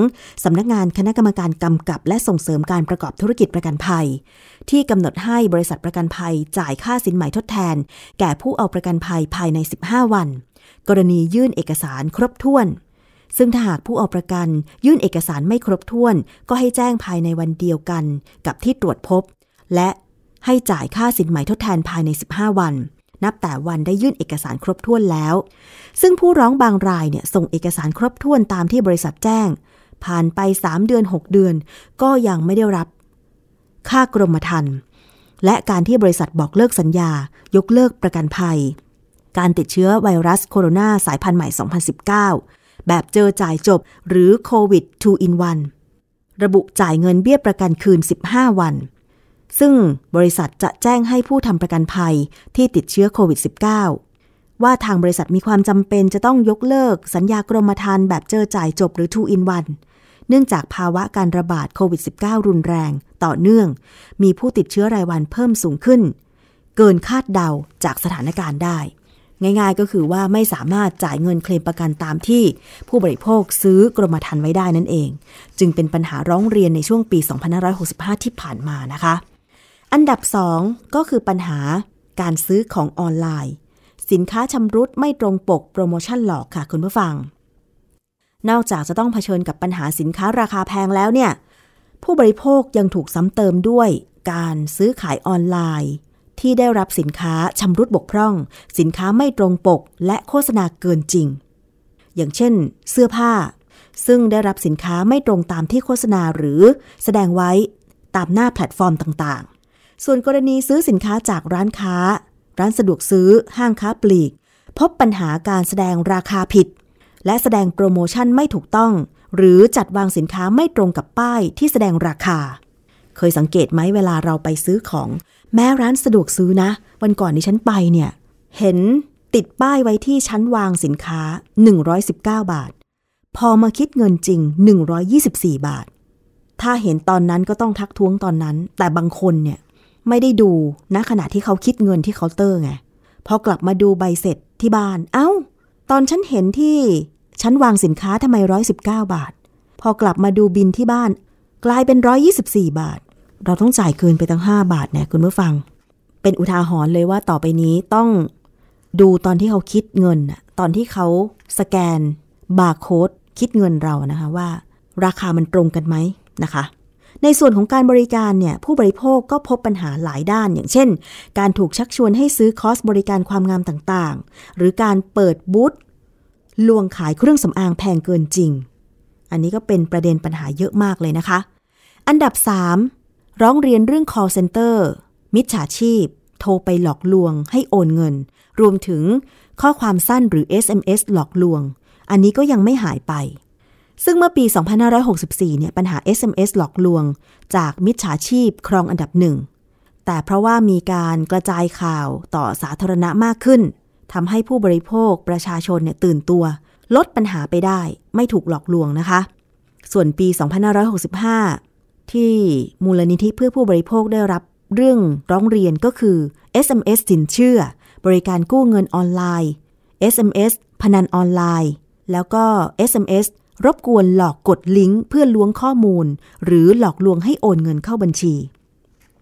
สำนักงานคณะกรรมการกำกับ และส่งเสริมการประกอบธุรกิจประกันภัย ที่กำหนดให้บริษัทประกันภัยจ่ายค่าสินใหม่ทดแทน แก่ผู้เอาประกันภัยภายใน 15 วัน กรณียื่นเอกสารครบถ้วน ซึ่งถ้าหากผู้เอาประกัน ยื่นเอกสารไม่ครบถ้วน ก็ให้แจ้งภายในวันเดียวกัน กับที่ตรวจพบ และให้จ่ายค่าสินใหม่ทดแทนภายใน 15 วัน นับแต่วันได้ยื่นเอกสารครบถ้วนแล้ว ซึ่งผู้ร้องบางรายเนี่ยส่งเอกสารครบถ้วนตามที่บริษัทแจ้ง ผ่านไป 3 เดือน 6 เดือน ก็ยังไม่ได้รับ ค่ากรมธรรม์และการที่บริษัทบอกเลิกสัญญา ยกเลิกประกันภัย การติดเชื้อไวรัสโคโรนาสายพันธุ์ใหม่ 2019 แบบเจอจ่ายจบหรือโควิด 2 in 1 ระบุจ่ายเงินเบี้ยประกันคืน 15 วัน ซึ่งบริษัทจะแจ้งให้ผู้ทำประกันภัยที่ติดเชื้อโควิด -19 ว่าทางบริษัทมีความจำเป็นจะต้องยกเลิกสัญญากรมธรรม์แบบเจอจ่ายจบหรือ 2 in 1 เนื่องจากภาวะการระบาดโควิด -19 รุนแรงต่อเนื่อง มีผู้ติดเชื้อรายวันเพิ่มสูงขึ้น เกินคาดเดาจากสถานการณ์ได้ ง่าย ๆ ก็คือว่าไม่สามารถจ่ายเงินเคลมประกันตามที่ผู้บริโภคซื้อกรมธรรม์ไว้ได้นั่นเอง จึงเป็นปัญหาร้องเรียนในช่วงปี 2565 ที่ผ่านมานะคะ อันดับ 2 ก็คือปัญหาการซื้อของออนไลน์ สินค้าชำรุดไม่ตรงปกโปรโมชั่นหลอกค่ะคุณผู้ฟัง นอกจากจะต้องเผชิญกับปัญหาสินค้าราคาแพงแล้วเนี่ยผู้บริโภคยังถูกซ้ำเติมด้วยการซื้อขายออนไลน์ ที่ได้รับสินค้าชำรุดบกพร่อง สินค้าไม่ตรงปกและโฆษณาเกินจริง อย่างเช่น เสื้อผ้า ซึ่งได้รับสินค้าไม่ตรงตามที่โฆษณาหรือแสดงไว้ตามหน้าแพลตฟอร์มต่างๆ ส่วนกรณีซื้อสินค้าจากร้านค้า ร้านสะดวกซื้อ ห้างค้าปลีก พบปัญหาการแสดงราคาผิด และแสดงโปรโมชั่นไม่ถูกต้อง หรือจัดวางสินค้าไม่ตรงกับป้ายที่แสดงราคา เคยสังเกตไหมเวลาเราไปซื้อของ แม้ร้านสะดวกซื้อนะ วันก่อนที่ฉันไปเนี่ย เห็นติดป้ายไว้ที่ชั้นวางสินค้า 119 บาท พอมาคิดเงินจริง 124 บาท ถ้าเห็นตอนนั้นก็ต้องทักท้วงตอนนั้น แต่บางคนเนี่ยไม่ได้ดูณขณะที่เขาคิดเงินที่เคาน์เตอร์ไงพอกลับมาดูใบเสร็จที่บ้าน เอา้า ตอนฉันเห็นที่ชั้นวางสินค้าทำไม 119 บาท พอกลับมาดูบินที่บ้าน กลายเป็น 124 บาท เราต้องจ่ายเกินไปตั้ง 5 บาทเนี่ยคุณผู้ฟัง เป็นอุทาหรณ์เลยว่าต่อไปนี้ต้องดูตอนที่เขาคิดเงิน ตอนที่เขาสแกนบาร์โค้ดคิดเงินเรานะคะว่า ราคามันตรงกันไหมนะคะ ในส่วนของการบริการเนี่ยผู้บริโภคก็พบปัญหาหลายด้าน อย่างเช่น การถูกชักชวนให้ซื้อคอสบริการความงามต่างๆ หรือการเปิดบูธลวงขายเครื่องสำอางแพงเกินจริง อันนี้ก็เป็นประเด็นปัญหาเยอะมากเลยนะคะ อันดับ 3 ร้องเรียนเรื่อง call center มิจฉาชีพ โทรไปหลอกลวง ให้โอนเงิน รวมถึงข้อความสั้นหรือ SMS หลอกลวง อันนี้ก็ยังไม่หายไป ซึ่งเมื่อปี 2564 เนี่ยปัญหา SMS หลอกลวง จากมิจฉาชีพครองอันดับหนึ่ง แต่เพราะว่ามีการกระจายข่าวต่อสาธารณะมากขึ้นทำให้ผู้บริโภคประชาชนเนี่ยตื่นตัว ลดปัญหาไปได้ ไม่ถูกหลอกลวงนะคะ ส่วนปี 2565 ที่มูลนิธิเพื่อผู้บริโภคได้รับเรื่องร้องเรียนก็คือ SMS สินเชื่อ บริการกู้เงินออนไลน์ SMS พนันออนไลน์ แล้วก็ SMS รบกวนหลอกกดลิงก์เพื่อล้วงข้อมูล หรือหลอกลวงให้โอนเงินเข้าบัญชี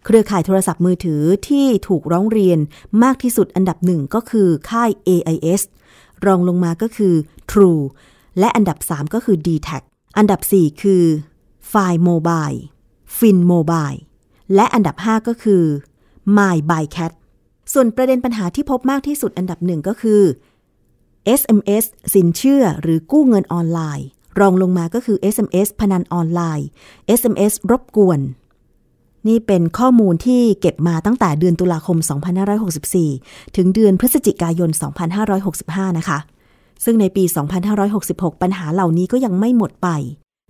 เครือข่ายโทรศัพท์มือถือที่ถูกร้องเรียนมากที่สุดอันดับหนึ่งก็คือค่าย AIS รองลงมาก็คือ True และอันดับ 3 ก็คือ d t แทอันดับ 4 คือ f i โมบาย Fin Mobile และอันดับ 5 ก็คือ My by Cat ส่วนประเด็นปัญหาที่พบมากที่สุดอันดับหนึ่งก็คือ SMS สินเชื่อหรือกู้เงินออนไลน์ รองลงมาก็คือ SMS พนันออนไลน์ SMS รบกวน นี่เป็นข้อมูลที่เก็บมาตั้งแต่เดือนตุลาคม 2564 ถึงเดือนพฤศจิกายน 2565 นะคะ ซึ่งในปี 2566 ปัญหาเหล่านี้ก็ยังไม่หมดไป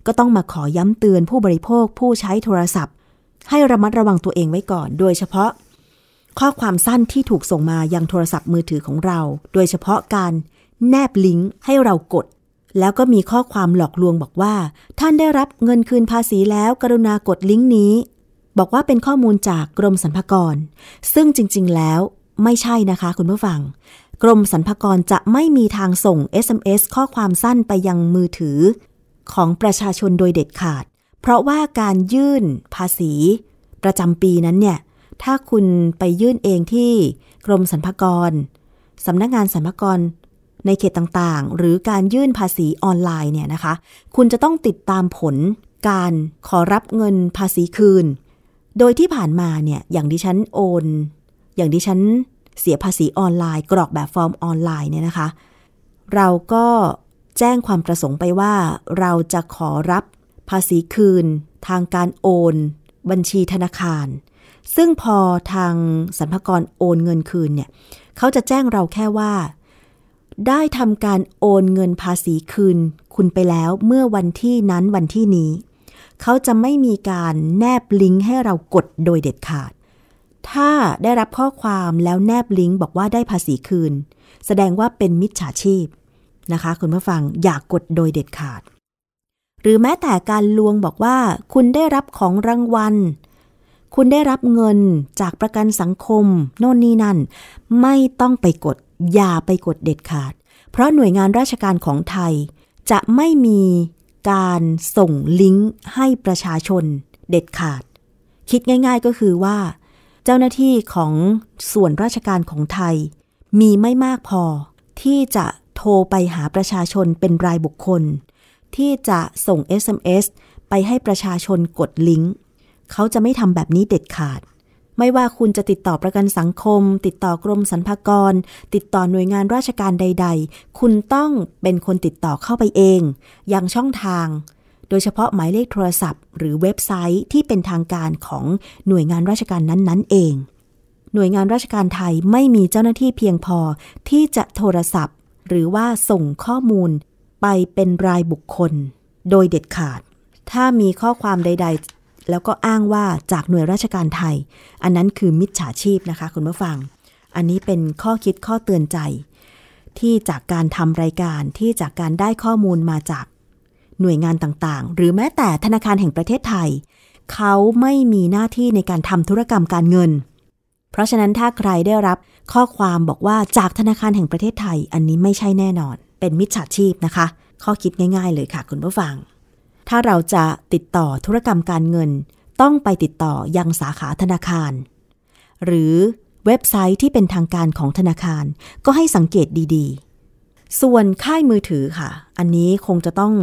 ก็ต้องมาขอย้ำเตือนผู้บริโภคผู้ใช้โทรศัพท์ ให้ระมัดระวังตัวเองไว้ก่อน โดยเฉพาะ ข้อความสั้นที่ถูกส่งมายังโทรศัพท์มือถือของเรา โดยเฉพาะการแนบลิงก์ให้เรากด แล้วก็มีข้อความหลอกลวงบอกว่า ท่านได้รับเงินคืนภาษีแล้ว กรุณากดลิงก์นี้ บอกว่าเป็นข้อมูลจากกรมสรรพากร ซึ่งจริง ๆ แล้วไม่ใช่นะคะ คุณผู้ฟัง กรมสรรพากรจะไม่มีทางส่ง SMS ข้อความสั้นไปยังมือถือ ของประชาชนโดยเด็ดขาด เพราะว่าการยื่นภาษี ประจำปีนั้นเนี่ย ถ้าคุณไปยื่นเองที่กรมสรรพากรสำนักงานสรรพากรในเขตต่างๆ หรือการยื่นภาษีออนไลน์เนี่ยนะคะ คุณจะต้องติดตามผลการขอรับเงินภาษีคืน โดยที่ผ่านมาเนี่ย อย่างดิฉันโอน อย่างดิฉันเสียภาษีออนไลน์ กรอกแบบฟอร์มออนไลน์เนี่ยนะคะ เราก็ แจ้งความประสงค์ไปว่า เราจะขอรับภาษีคืน ทางการโอน บัญชีธนาคาร ซึ่งพอทางสรรพากรโอนเงินคืนเนี่ยเขาจะแจ้งเราแค่ว่า ได้ทำการโอนเงินภาษีคืน คุณไปแล้วเมื่อวันที่นั้นวันที่นี้ เขาจะไม่มีการแนบลิงก์ให้เรากดโดยเด็ดขาด ถ้าได้รับข้อความแล้วแนบลิงก์บอกว่าได้ภาษีคืน แสดงว่าเป็นมิจฉาชีพ นะคะ คุณผู้ฟังอย่ากกดโดยเด็ดขาด หรือแม้แต่การลวงบอกว่า คุณได้รับของรางวัล คุณได้รับเงินจากประกันสังคม โน่นนี่นั่น ไม่ต้องไปกด อย่าไปกดเด็ดขาด เพราะหน่วยงานราชการของไทย จะไม่มีการส่งลิงก์ให้ประชาชน เด็ดขาด คิดง่ายๆก็คือว่า เจ้าหน้าที่ของส่วนราชการของไทย มีไม่มากพอที่จะ โทรไปหาประชาชนเป็นรายบุคคล ที่จะส่ง SMS ไปให้ประชาชนกดลิงก์เขาจะไม่ทำแบบนี้เด็ดขาด ไม่ว่าคุณจะติดต่อประกันสังคม ติดต่อกรมสรรพากร ติดต่อหน่วยงานราชการใด ๆ คุณต้องเป็นคนติดต่อเข้าไปเองอยังช่องทาง โดยเฉพาะหมายเลขโทรศัพท์ หรือเว็บไซต์ที่เป็นทางการของหน่วยงานราชการนั้นๆ เอง หน่วยงานราชการไทยไม่มีเจ้าหน้าที่เพียงพอที่จะโทรศัพท์ หรือว่าส่งข้อมูลไปเป็นรายบุคคล โดยเด็ดขาด ถ้ามีข้อความใด ๆ แล้วก็อ้างว่าจากหน่วยราชการไทย อันนั้นคือมิจฉาชีพนะคะ คุณผู้ฟัง อันนี้เป็นข้อคิดข้อเตือนใจ ที่จากการทำรายการที่จากการได้ข้อมูลมาจากหน่วยงานต่างๆ หรือแม้แต่ธนาคารแห่งประเทศไทย เขาไม่มีหน้าที่ในการทำธุรกรรมการเงิน เพราะฉะนั้นถ้าใครได้รับข้อความบอกว่าจากธนาคารแห่งประเทศไทย อันนี้ไม่ใช่แน่นอน เป็นมิจฉาชีพนะคะ ข้อคิดง่าย ๆ เลยค่ะคุณผู้ฟัง ถ้าเราจะติดต่อธุรกรรมการเงิน ต้องไปติดต่อยังสาขาธนาคาร หรือเว็บไซต์ที่เป็นทางการของธนาคาร ก็ให้สังเกตดีๆ ส่วนค่ายมือถือค่ะ อันนี้คงจะต้อง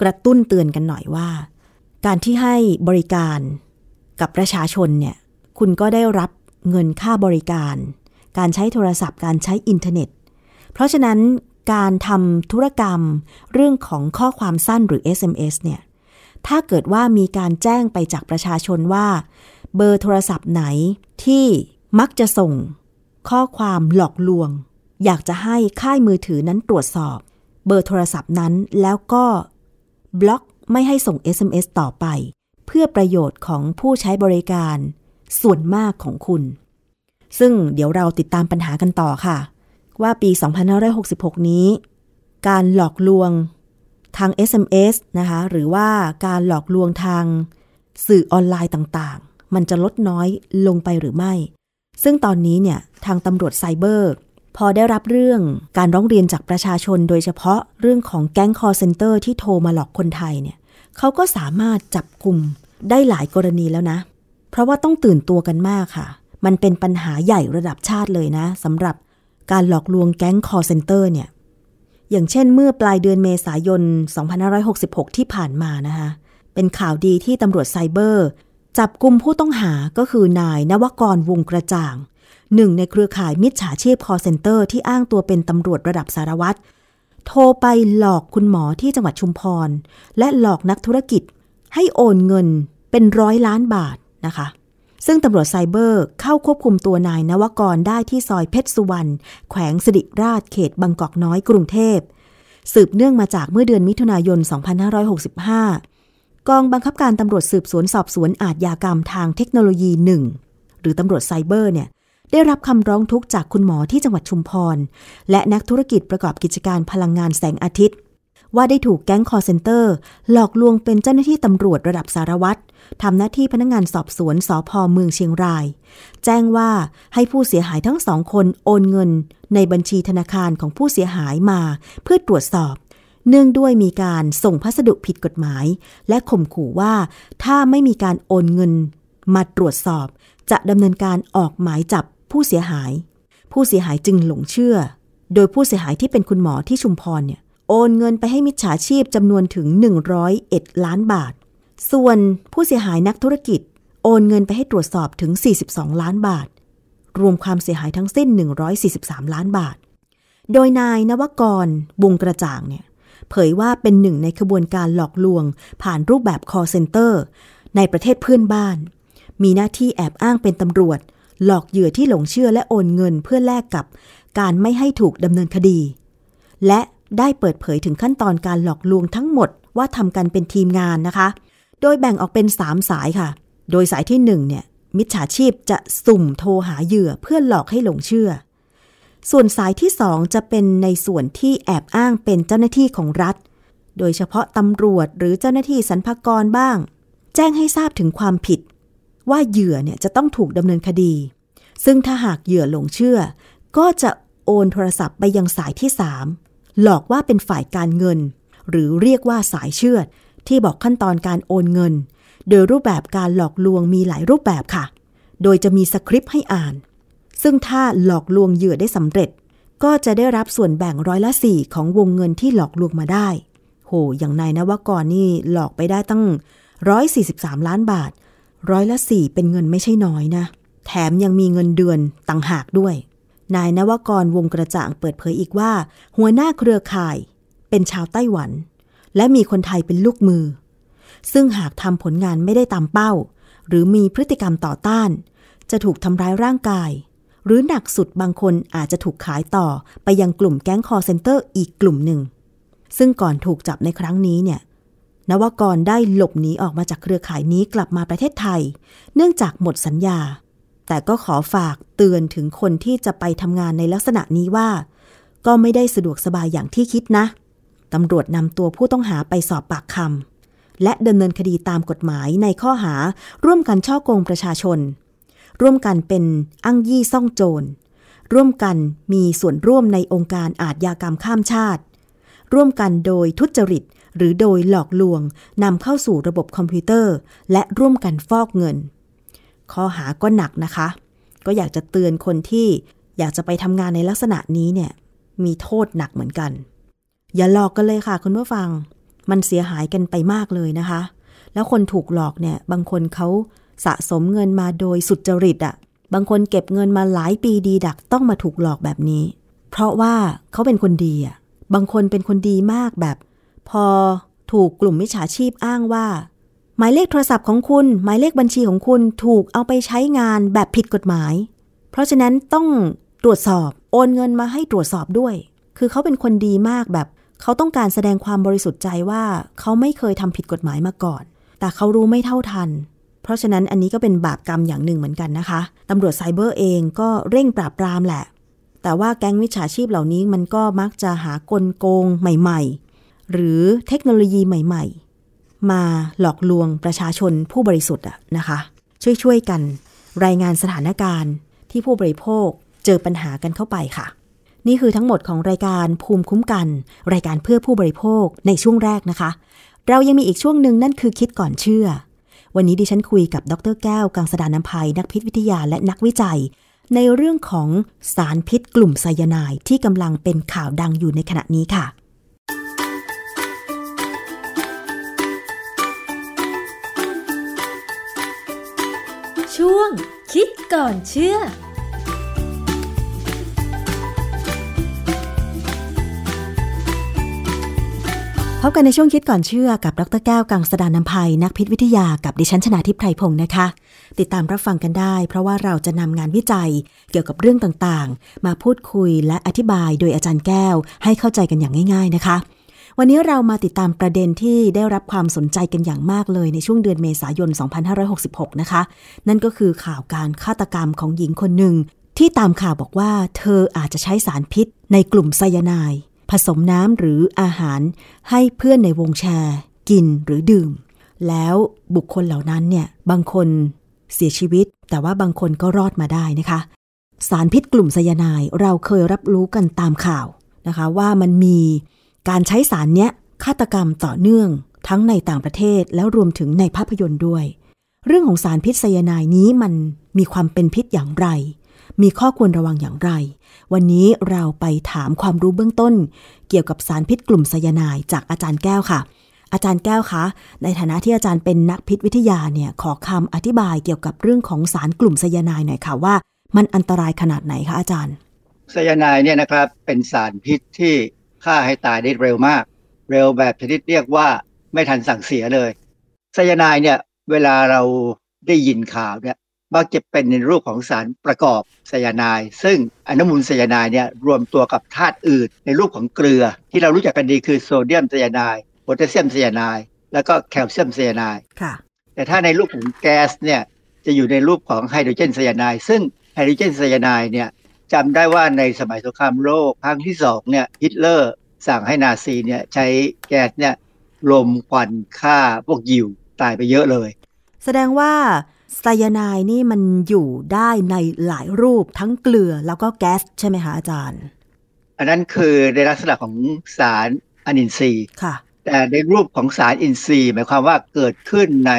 กระตุ้นเตือนกันหน่อยว่า การที่ให้บริการกับประชาชนเนี่ย คุณก็ได้รับ เงินค่าบริการ การใช้โทรศัพท์ การใช้อินเทอร์เน็ต เพราะฉะนั้นการทำธุรกรรมเรื่องของข้อความสั้นหรือ SMS เนี่ย ถ้าเกิดว่ามีการแจ้งไปจากประชาชนว่า เบอร์โทรศัพท์ไหนที่มักจะส่งข้อความหลอกลวง อยากจะให้ค่ายมือถือนั้นตรวจสอบ เบอร์โทรศัพท์นั้นแล้วก็บล็อกไม่ให้ส่ง SMS ต่อไป เพื่อประโยชน์ของผู้ใช้บริการ ส่วนมากของคุณ ซึ่งเดี๋ยวเราติดตามปัญหากันต่อค่ะ ว่าปี 2566 นี้ การหลอกลวงทาง SMS นะคะ หรือว่าการหลอกลวงทางสื่อออนไลน์ต่างมันจะลดน้อยลงไปหรือไม่ ซึ่งตอนนี้เนี่ยทางตำรวจไซเบอร์ พอได้รับเรื่องการร้องเรียนจากประชาชนโดยเฉพาะเรื่องของแก๊งคอลเซ็นเตอร์ที่โทรมาหลอกคนไทยเนี่ยเขาก็สามารถจับกลุ่มได้หลายกรณีแล้วนะ เพราะว่าต้องตื่นตัวกันมากค่ะ มันเป็นปัญหาใหญ่ระดับชาติเลยนะสำหรับการหลอกลวงแก๊งคอลเซ็นเตอร์เนี่ย อย่างเช่นเมื่อปลายเดือนเมษายน 2566 ที่ผ่านมานะคะ เป็นข่าวดีที่ตำรวจไซเบอร์ จับกลุ่มผู้ต้องหาก็คือนายนวกรวงกระจ่าง หนึ่งในเครือข่ายมิจฉาชีพคอลเซ็นเตอร์ที่อ้างตัวเป็นตำรวจระดับสารวัตร โทรไปหลอกคุณหมอที่จังหวัดชุมพร และหลอกนักธุรกิจ ให้โอนเงินเป็นร้อยล้านบาท นะคะ ซึ่งตำรวจไซเบอร์เข้าควบคุมตัวนายนวกรได้ที่ซอยเพชรสุวรรณแขวงสิริราชเขตบางกอกน้อยกรุงเทพ สืบเนื่องมาจากเมื่อเดือนมิถุนายน 2565 กองบังคับการตำรวจสืบสวนสอบสวนอาทยากรรมทางเทคโนโลยีหนึ่งหรือตำรวจไซเบอร์เนี่ยได้รับคำร้องทุกข์จากคุณหมอที่จังหวัดชุมพร และนักธุรกิจประกอบกิจการพลังงานแสงอาทิตย์ ว่าได้ถูกแก๊งคอร์เซนเตอร์ หลอกลวงเป็นเจ้าหน้าที่ตำรวจระดับสารวัตร ทำหน้าที่พนักงงานสอบสวนสอพอเมืองเชียงราย แจ้งว่าให้ผู้เสียหายทั้งสองคนโอนเงิน ในบัญชีธนาคารของผู้เสียหายมาเพื่อตรวจสอบ เนื่องด้วยมีการส่งพัสดุผิดกฎหมาย และข่มขู่ว่า ถ้าไม่มีการโอนเงิน มาตรวจสอบ จะดำเนินการออกหมายจับผู้เสียหาย ผู้เสียหายจึงหลงเชื่อ โดยผู้เสียหายที่เป็นคุณหมอที่ชุมพรเนี่ยโอนเงินไปให้มิจฉาชีพจำนวนถึง 101 ล้านบาท ส่วนผู้เสียหายนักธุรกิจ โอนเงินไปให้ตรวจสอบถึง 42 ล้านบาท รวมความเสียหายทั้งสิ้น 143 ล้านบาท โดยนายนวกรวงกระจ่างเนี่ยเผยว่าเป็นหนึ่งในขบวนการหลอกลวง ผ่านรูปแบบ call center ในประเทศเพื่อนบ้าน มีหน้าที่แอบอ้างเป็นตำรวจ หลอกเหยื่อที่หลงเชื่อและโอนเงินเพื่อแลกกับ การไม่ให้ถูกดำเนินคดี และได้เปิดเผยถึงขั้นตอนการหลอกลวงทั้งหมดว่าทำกันเป็นทีมงานนะคะ โดยแบ่งออกเป็น 3 สายค่ะ โดยสายที่1เนี่ยมิจฉาชีพจะสุ่มโทรหาเหยื่อเพื่อหลอกให้หลงเชื่อ ส่วนสายที่ 2 จะเป็นในส่วนที่แอบอ้างเป็นเจ้าหน้าที่ของรัฐ โดยเฉพาะตำรวจหรือเจ้าหน้าที่สรรพากรบ้าง แจ้งให้ทราบถึงความผิด ว่าเหยื่อเนี่ยจะต้องถูกดำเนินคดี ซึ่งถ้าหากเหยื่อหลงเชื่อ ก็จะโอนโทรศัพท์ไปยังสายที่ 3 หลอกว่าเป็นฝ่ายการเงิน หรือเรียกว่าสายเชื่อด ที่บอกขั้นตอนการโอนเงิน โดยรูปแบบการหลอกลวงมีหลายรูปแบบค่ะ โดยจะมีสคริปต์ให้อ่าน ซึ่งถ้าหลอกลวงเหยื่อได้สำเร็จ ก็จะได้รับส่วนแบ่งร้อยละสี่ของวงเงินที่หลอกลวงมาได้ โห อย่างนายนวกรนี่หลอกไปได้ตั้ง 143 ล้านบาท ร้อยละสี่เป็นเงินไม่ใช่น้อยนะ แถมยังมีเงินเดือนต่างหากด้วย นายนวกรวงกระจ่างเปิดเผยอีกว่า หัวหน้าเครือข่าย เป็นชาวไต้หวัน และมีคนไทยเป็นลูกมือ ซึ่งหากทำผลงานไม่ได้ตามเป้า หรือมีพฤติกรรมต่อต้าน จะถูกทำร้ายร่างกาย หรือหนักสุดบางคนอาจจะถูกขายต่อไปยังกลุ่มแก๊งคอลเซ็นเตอร์อีกกลุ่มหนึ่ง ซึ่งก่อนถูกจับในครั้งนี้เนี่ยนวกรได้หลบหนีออกมาจากเครือข่ายนี้กลับมาประเทศไทย เนื่องจากหมดสัญญา แต่ก็ขอฝากเตือนถึงคนที่จะไปทำงานในลักษณะนี้ว่า ก็ไม่ได้สะดวกสบายอย่างที่คิดนะ ตำรวจนำตัวผู้ต้องหาไปสอบปากคำและดำเนินคดีตามกฎหมายในข้อหาร่วมกันช่อโกงประชาชน ร่วมกันเป็นอ้างยี่ซ่องโจร ร่วมกันมีส่วนร่วมในองค์การอาทยากรรมข้ามชาติ ร่วมกันโดยทุจริต หรือโดยหลอกลวงนำเข้าสู่ระบบคอมพิวเตอร์ และร่วมกันฟอกเงิน ข้อหาก็หนักนะคะ ก็อยากจะเตือนคนที่อยากจะไปทำงานในลักษณะนี้เนี่ยมีโทษหนักเหมือนกัน อย่าหลอกกันเลยค่ะคุณผู้ฟัง มันเสียหายกันไปมากเลยนะคะ แล้วคนถูกหลอกเนี่ย บางคนเขาสะสมเงินมาโดยสุจริตอะ่ะ บางคนเก็บเงินมาหลายปีดีดักต้องมาถูกหลอกแบบนี้ เพราะว่าเขาเป็นคนดีอะ่ะ บางคนเป็นคนดีมากแบบ พอถูกกลุ่มมิจฉาชีพอ้างว่า หมายเลขโทรศัพท์ของคุณ หมายเลขบัญชีของคุณถูกเอาไปใช้งานแบบผิดกฎหมาย เพราะฉะนั้นต้องตรวจสอบโอนเงินมาให้ตรวจสอบด้วย คือเขาเป็นคนดีมากแบบ เขาต้องการแสดงความบริสุทธิ์ใจว่าเขาไม่เคยทำผิดกฎหมายมาก่อน แต่เขารู้ไม่เท่าทัน เพราะฉะนั้นอันนี้ก็เป็นบาปกรรมอย่างหนึ่งเหมือนกันนะคะตำรวจไซเบอร์เองก็เร่งปราบปรามแหละ แต่ว่าแก๊งมิจฉาชีพเหล่านี้มันก็มักจะหากลโกงใหม่ ๆ หรือเทคโนโลยีใหม่ ๆ มาหลอกลวงประชาชนผู้บริสุทธิ์อะนะคะ ช่วยๆกัน รายงานสถานการณ์ที่ผู้บริโภคเจอปัญหากันเข้าไปค่ะ นี่คือทั้งหมดของรายการภูมิคุ้มกัน รายการเพื่อผู้บริโภคในช่วงแรกนะคะ เรายังมีอีกช่วงหนึ่งนั่นคือคิดก่อนเชื่อ วันนี้ดิฉันคุยกับดรแก้ว กังสดานนภัยนักพิษวิทยาและนักวิจัย ในเรื่องของสารพิษกลุ่มไซยาไนด์ที่กำลังเป็นข่าวดังอยู่ในขณะนี้ค่ะช่วงคิดก่อนเชื่อ พบกันในช่วงคิดก่อนเชื่อกับดรแก้วกังสดานนภัย นักพิษวิทยากับดิฉันชนาทิพไพรพงศ์นะคะ ติดตามรับฟังกันได้ เพราะว่าเราจะนำงานวิจัยเกี่ยวกับเรื่องต่างๆ มาพูดคุยและอธิบายโดยอาจารย์แก้ว ให้เข้าใจกันอย่างง่าย ๆนะคะ วันนี้เรามาติดตามประเด็นที่ได้รับความสนใจกันอย่างมากเลยในช่วงเดือนเมษายน 2566 นะคะ นั่นก็คือข่าวการฆาตกรรมของหญิงคนหนึ่งที่ตามข่าวบอกว่า เธออาจจะใช้สารพิษในกลุ่มไซยาไนด์ ผสมน้ำหรืออาหารให้เพื่อนในวงแชร์กินหรือดื่ม แล้วบุคคลเหล่านั้นเนี่ยบางคนเสียชีวิต แต่ว่าบางคนก็รอดมาได้นะคะ สารพิษกลุ่มไซยาไนด์เราเคยรับรู้กันตามข่าวนะคะ ว่ามันมีการใช้สารเนี้ยฆาตกรรมต่อเนื่องทั้งในต่างประเทศแล้วรวมถึงในภาพยนตร์ด้วย เรื่องของสารพิษไซยาไนด์นี้มันมีความเป็นพิษอย่างไร มีข้อควรระวังอย่างไร วันนี้เราไปถามความรู้เบื้องต้น เกี่ยวกับสารพิษกลุ่มไซยาไนด์จากอาจารย์แก้วค่ะ อาจารย์แก้วคะ ในฐานะที่อาจารย์เป็นนักพิษวิทยาเนี่ยขอคำอธิบายเกี่ยวกับเรื่องของสารกลุ่มไซยาไนด์หน่อยค่ะว่า มันอันตรายขนาดไหนคะอาจารย์ไซยาไนด์เนี่ยนะครับเป็นสารพิษที่ฆ่าให้ตายได้เร็วมาก เร็วแบบชนิดเรียกว่าไม่ทันสั่งเสียเลยไซยาไนด์เนี่ยเวลาเราได้ยินข่าวเนี่ย มักจะเป็นในรูปของสารประกอบไซยาไนด์ซึ่งอนุมูลไซยาไนด์เนี่ยรวมตัวกับธาตุอื่น ในรูปของเกลือ ที่เรารู้จักกันดีคือโซเดียมไซยาไนด์โพแทสเซียมไซยาไนด์แล้วก็แคลเซียมไซยาไนด์ค่ะแต่ถ้าในรูปของแก๊สเนี่ยจะอยู่ในรูปของไฮโดรเจนไซยาไนด์ซึ่งไฮโดรเจนไซยาไนด์เนี่ยจำได้ว่าในสมัยสงครามโลกครั้งที่สองเนี่ยฮิตเลอร์สั่งให้นาซีเนี่ยใช้แก๊สเนี่ยลมควันฆ่าพวกยิวตายไปเยอะเลย แสดงว่า ไซยาไนด์นี่มันอยู่ได้ในหลายรูปทั้งเกลือแล้วก็แก๊สใช่ไหมคะอาจารย์ อันนั้นคือในลักษณะของสารอนินทรีย์ค่ะ แต่ในรูปของสารอินทรีย์หมายความว่าเกิดขึ้นใน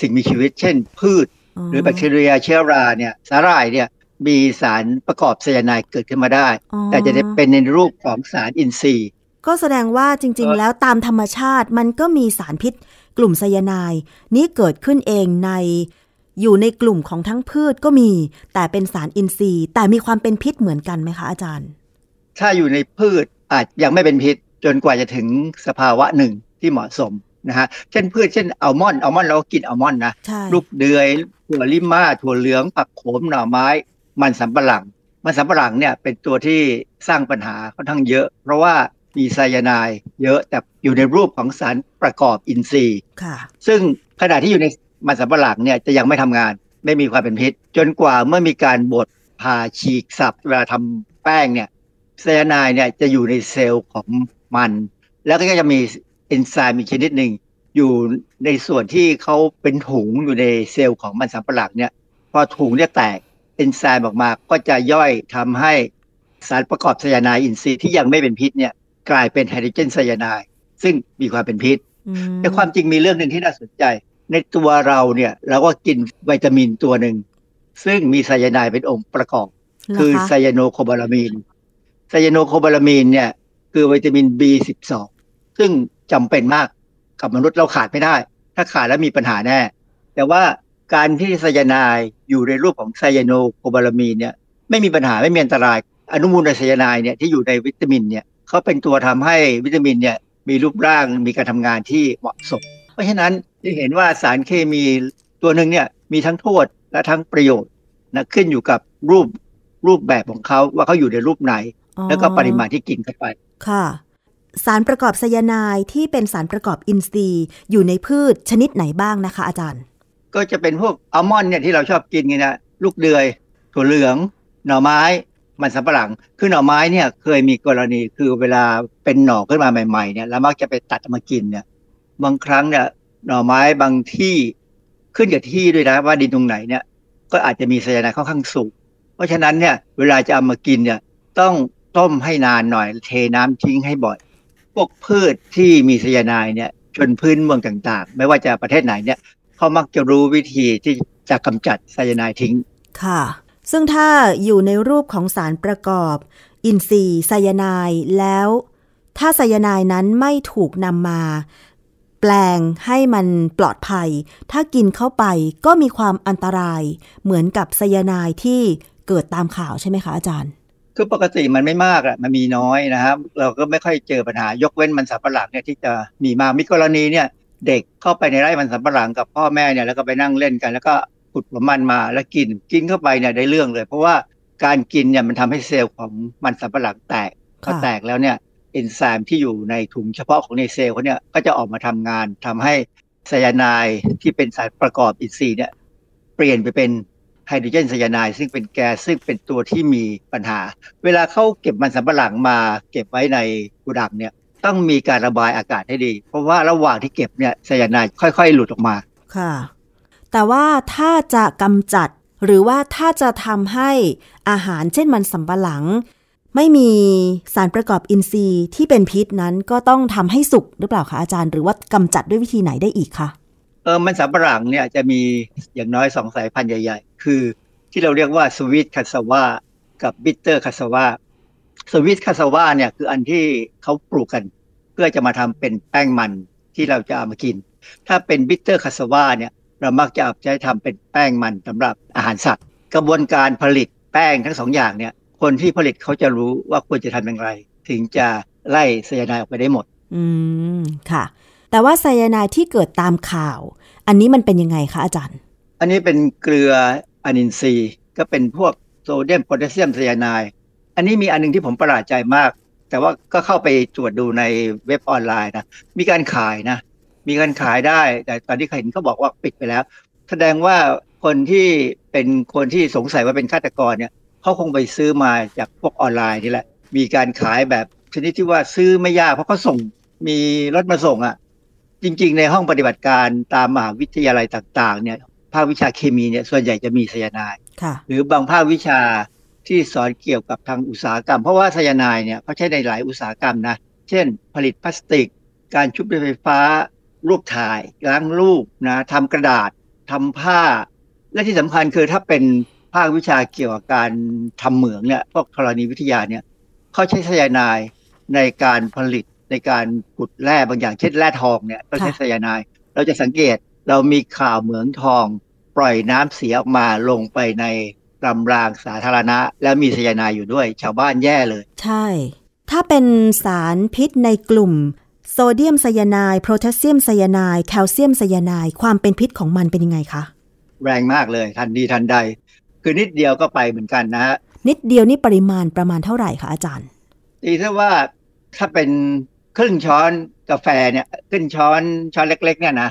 สิ่งมีชีวิต เช่น พืช หรือแบคทีเรียเชื้อราเนี่ยสาหร่ายเนี่ยมีสารประกอบไซยาไนด์เกิดขึ้นมาได้อ๋อแต่จะได้เป็นในรูปของสารอินทรีย์ ก็แสดงว่าจริง ๆ แล้วตามธรรมชาติมันก็มีสารพิษกลุ่มไซยาไนด์นี้เกิดขึ้นเองใน อยู่ในกลุ่มของทั้งพืชก็มี แต่เป็นสารอินทรีย์ แต่มีความเป็นพิษเหมือนกันไหมคะอาจารย์ ถ้าอยู่ในพืชอาจยังไม่เป็นพิษจนกว่าจะถึงสภาวะหนึ่งที่เหมาะสมนะฮะเช่นพืชเช่นอัลมอนด์อัลมอนด์เราก็กินอัลมอนด์นะใช่ลูกเดือยถั่วลิม่าถั่วเหลืองผักโขมหน่อไม้ มันสำปะหลัง มันสำปะหลังเนี่ยเป็นตัวที่สร้างปัญหาค่อนข้างเยอะ เพราะว่ามีไซยาไนด์เยอะแต่อยู่ในรูปของสารประกอบอินทรีย์ค่ะซึ่งขณะที่อยู่ใน มันสำปะหลังเนี่ยจะยังไม่ทำงาน ไม่มีความเป็นพิษ จนกว่าเมื่อมีการบดผ่าฉีกสับเวลาทำแป้งเนี่ยไซยาไนด์เนี่ยจะอยู่ในเซลล์ของมัน แล้วก็จะมีเอนไซม์อีกชนิดหนึ่งอยู่ในส่วนที่เขาเป็นถุงอยู่ในเซลล์ของมันสำปะหลังเนี่ยพอถุงเนี่ยแตกเอนไซม์ออกมาก็จะย่อยทำให้สารประกอบไซยาไนด์อินทรีย์ที่ยังไม่เป็นพิษเนี่ยกลายเป็นไฮโดรเจนไซยาไนด์ซึ่งมีความเป็นพิษอืมแต่ความจริงมีเรื่องหนึ่งที่น่าสนใจ ในตัวเราเนี่ยเราก็กินวิตามินตัวหนึ่ง ซึ่งมีไซยาไนด์เป็นองค์ประกอบเหรคือไซยาโนโคบาลามีนไซยาโนโคบาลามีนเนี่ยคือวิตามิน B12 ซึ่งจำเป็นมากกับมนุษย์เราขาดไม่ได้ ถ้าขาดแล้วมีปัญหาแน่ แต่ว่าการที่ไซยาไนด์อยู่ในรูปของไซยาโนโคบาลามีนเนี่ยไม่มีปัญหาไม่มีอันตราย อนุมูลไซยาไนด์เนี่ยที่อยู่ในวิตามินเนี่ยเขาเป็นตัวทำให้วิตามินเนี่ยมีรูปร่างมีการทำงานที่เหมาะสม เพราะฉะนั้น จะเห็นว่าสารเคมีตัวหนึ่งเนี่ยมีทั้งโทษและทั้งประโยชน์นะขึ้นอยู่กับรูปรูปแบบของเขาว่าเขาอยู่ในรูปไหนอ๋อแล้วก็ปริมาณที่กินเข้าไป ค่ะ สารประกอบไซยาไนด์ที่เป็นสารประกอบอินทรีย์ อยู่ในพืชชนิดไหนบ้างนะคะ อาจารย์ ก็จะเป็นพวกอัลมอนด์เนี่ยที่เราชอบกินกันนะลูกเดือย ถั่วเหลือง หน่อไม้ มันสำปะหลัง คือหน่อไม้เนี่ยเคยมีกรณีคือเวลาเป็นหน่อขึ้นมาใหม่ๆเนี่ยแล้วมักจะไปตัดเอามากินเนี่ยบางครั้งเนี่ย หน่อไม้บางที่ขึ้นกับที่ด้วยนะว่าดินตรงไหนเนี่ย ก็อาจจะมีไซยาไนด์ค่อนข้างสูง เพราะฉะนั้นเนี่ย เวลาจะเอามากินเนี่ย ต้องต้มให้นานหน่อย เทน้ำทิ้งให้บ่อย พวกพืชที่มีไซยาไนด์เนี่ย ชนพื้นเมืองต่างๆ ไม่ว่าจะประเทศไหนเนี่ยเขามักจะรู้วิธีที่จะกำจัดไซยาไนด์ทิ้ง ค่ะ ซึ่งถ้าอยู่ในรูปของสารประกอบ อินทรีย์ไซยาไนด์แล้ว ถ้าไซยาไนด์นั้นไม่ถูกนำมา แปลงให้มันปลอดภัย ถ้ากินเข้าไปก็มีความอันตรายเหมือนกับไซยาไนด์ที่เกิดตามข่าวใช่ไหมคะอาจารย์ คือปกติมันไม่มากอะมันมีน้อยนะครับ เราก็ไม่ค่อยเจอปัญหายกเว้นมันสับปะหลังเนี่ยที่จะมีมามีกรณีเนี่ยเด็กเข้าไปในไร่มันสับปะหลังกับพ่อแม่เนี่ยแล้วก็ไปนั่งเล่นกัน แล้วก็ขุดหัวมันมาแล้วกินกินเข้าไปเนี่ยได้เรื่องเลย เพราะว่าการกินเนี่ยมันทำให้เซลล์ของมันสับปะหลังแตกพอแตกแล้วเนี่ย เอนไซม์ที่อยู่ในถุงเฉพาะของในเซลล์เขาเนี่ยก็จะออกมาทำงานทำให้ไซยาไนด์ที่เป็นสารประกอบอินทรีย์เนี่ยเปลี่ยนไปเป็นไฮโดรเจนไซยาไนด์ซึ่งเป็นแก๊สซึ่งเป็นตัวที่มีปัญหา เวลาเขาเก็บมันสำปะหลังมาเก็บไว้ในกุดังเนี่ยต้องมีการระบายอากาศให้ดี เพราะว่าระหว่างที่เก็บเนี่ยไซยาไนด์ค่อย ๆ หลุดออกมาค่ะ แต่ว่าถ้าจะกำจัดหรือว่าถ้าจะทำให้อาหารเช่นมันสำปะหลัง ไม่มีสารประกอบอินทรีย์ที่เป็นพิษนั้นก็ต้องทำให้สุกหรือเปล่าคะอาจารย์ หรือว่ากำจัดด้วยวิธีไหนได้อีกคะเออมันสำปะหลังเนี่ยจะมีอย่างน้อยสองสายพันธุ์ใหญ่ ๆ คือที่เราเรียกว่า sweet cassava กับ bitter cassava sweet cassava เนี่ยคืออันที่เขาปลูกกัน เพื่อจะมาทำเป็นแป้งมันที่เราจะเอามากิน ถ้าเป็น bitter cassava เนี่ยเรามักจะเอาใช้ทำเป็นแป้งมันสำหรับอาหารสัตว์ กระบวนการผลิตแป้งทั้งสองอย่างเนี่ย คนที่ผลิตเขาจะรู้ว่าควรจะทำอย่างไร ถึงจะไล่ไซยาไนด์ออกไปได้หมด อืม ค่ะ แต่ว่าไซยาไนด์ที่เกิดตามข่าว อันนี้มันเป็นยังไงคะอาจารย์ อันนี้เป็นเกลืออนินทรีย์ก็เป็นพวกโซเดียมโพแทสเซียมไซยาไนด์อันนี้มีอันนึงที่ผมประหลาดใจมาก แต่ว่าก็เข้าไปตรวจดูในเว็บออนไลน์นะ มีการขายนะ มีการขายได้ แต่ตอนที่เห็นเขาบอกว่าปิดไปแล้ว แสดงว่าคนที่เป็นคนที่สงสัยว่าเป็นฆาตกรเนี่ย เขาคงไปซื้อมาจากพวกออนไลน์นี่แหละ มีการขายแบบชนิดที่ว่าซื้อไม่ยากเพราะเขาส่งมีรถมาส่งอะ่ะ จริง ๆ ในห้องปฏิบัติการตามมหาวิทยาลัยต่าง ๆ เนี่ย ภาควิชาเคมีเนี่ยส่วนใหญ่จะมีไซยาไนด์ค่ะหรือบางภาควิชาที่สอนเกี่ยวกับทางอุตสาหกรรม เพราะว่าไซยาไนด์เนี่ยเขาใช้ในหลายอุตสาหกรรมนะ เช่น ผลิตพลาสติก การชุบด้วยไฟฟ้า รูปถ่ายล้างรูปนะทำกระดาษทำผ้า และที่สำคัญคือถ้าเป็น ภาควิชาเกี่ยวกับการทำเหมืองเนี่ยพวกธรณีวิทยาเนี่ยเขาใช้ไซยาไนด์ในการผลิตในการขุดแร่บางอย่างเช่นแร่ทองเนี่ยก็ใช้ไซยาไนด์เราจะสังเกตเรามีข่าวเหมืองทอง ปล่อยน้ำเสียออกมาลงไปในลำรางสาธารณะ แล้วมีไซยาไนด์อยู่ด้วย ชาวบ้านแย่เลย ใช่ ถ้าเป็นสารพิษในกลุ่ม โซเดียมไซยาไนด์โพแทสเซียมไซยาไนด์แคลเซียมไซยาไนด์ความเป็นพิษของมันเป็นยังไงคะแรงมากเลยทันดีทันใด คือนิดเดียวก็ไปเหมือนกันนะฮะนิดเดียวนี่ปริมาณประมาณเท่าไหร่คะอาจารย์ตีถ้าว่าถ้าเป็นครึ่งช้อนกาแฟเนี่ยครึ่งช้อนช้อนเล็ก ๆ เนี่ยนะ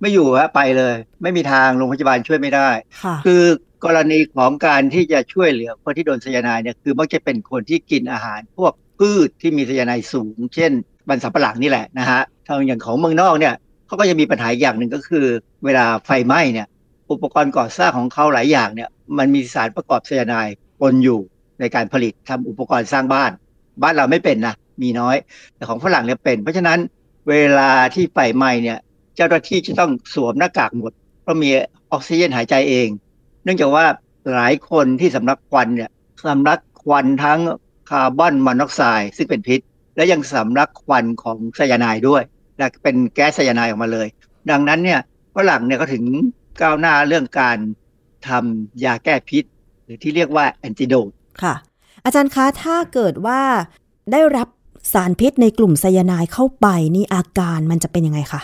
ไม่อยู่ฮะไปเลย ไม่มีทางโรงพยาบาลช่วยไม่ได้ค่ะคือกรณีของการที่จะช่วยเหลือคนที่โดนไซยาไนด์เนี่ยคือมักจะเป็นคนที่กินอาหาร พวกพืชที่มีไซยาไนด์สูง เช่นมันสำปะหลังนี่แหละนะฮะทางอย่างของเมืองนอกเนี่ยเขาก็จะมีปัญหาอย่างหนึ่งก็คือ เวลาไฟไหม้เนี่ย อุปกรณ์ก่อสร้างของเขาหลายอย่างเนี่ยมันมีสารประกอบไซยาไนด์ปนอยู่ในการผลิตทำอุปกรณ์สร้างบ้าน บ้านเราไม่เป็นนะมีน้อย แต่ของฝรั่งเนี่ยเป็น เพราะฉะนั้นเวลาที่ไฟไหม้เนี่ย เจ้าหน้าที่จะต้องสวมหน้ากากหมดเพราะมีออกซิเจนหายใจเอง เนื่องจากว่าหลายคนที่สำลักควันเนี่ยสำลักควันทั้งคาร์บอนมอนอกไซด์ซึ่งเป็นพิษ และยังสำลักควันของไซยาไนด์ด้วยและเป็นแก๊สไซยาไนด์ออกมาเลย ดังนั้นเนี่ยฝรั่งเนี่ยเขาถึง ก้าวหน้าเรื่องการทำยาแก้พิษ หรือที่เรียกว่าแอนติโดดค่ะ อาจารย์คะถ้าเกิดว่าได้รับสารพิษในกลุ่มไซยาไนด์เข้าไปนี่อาการมันจะเป็นยังไงคะ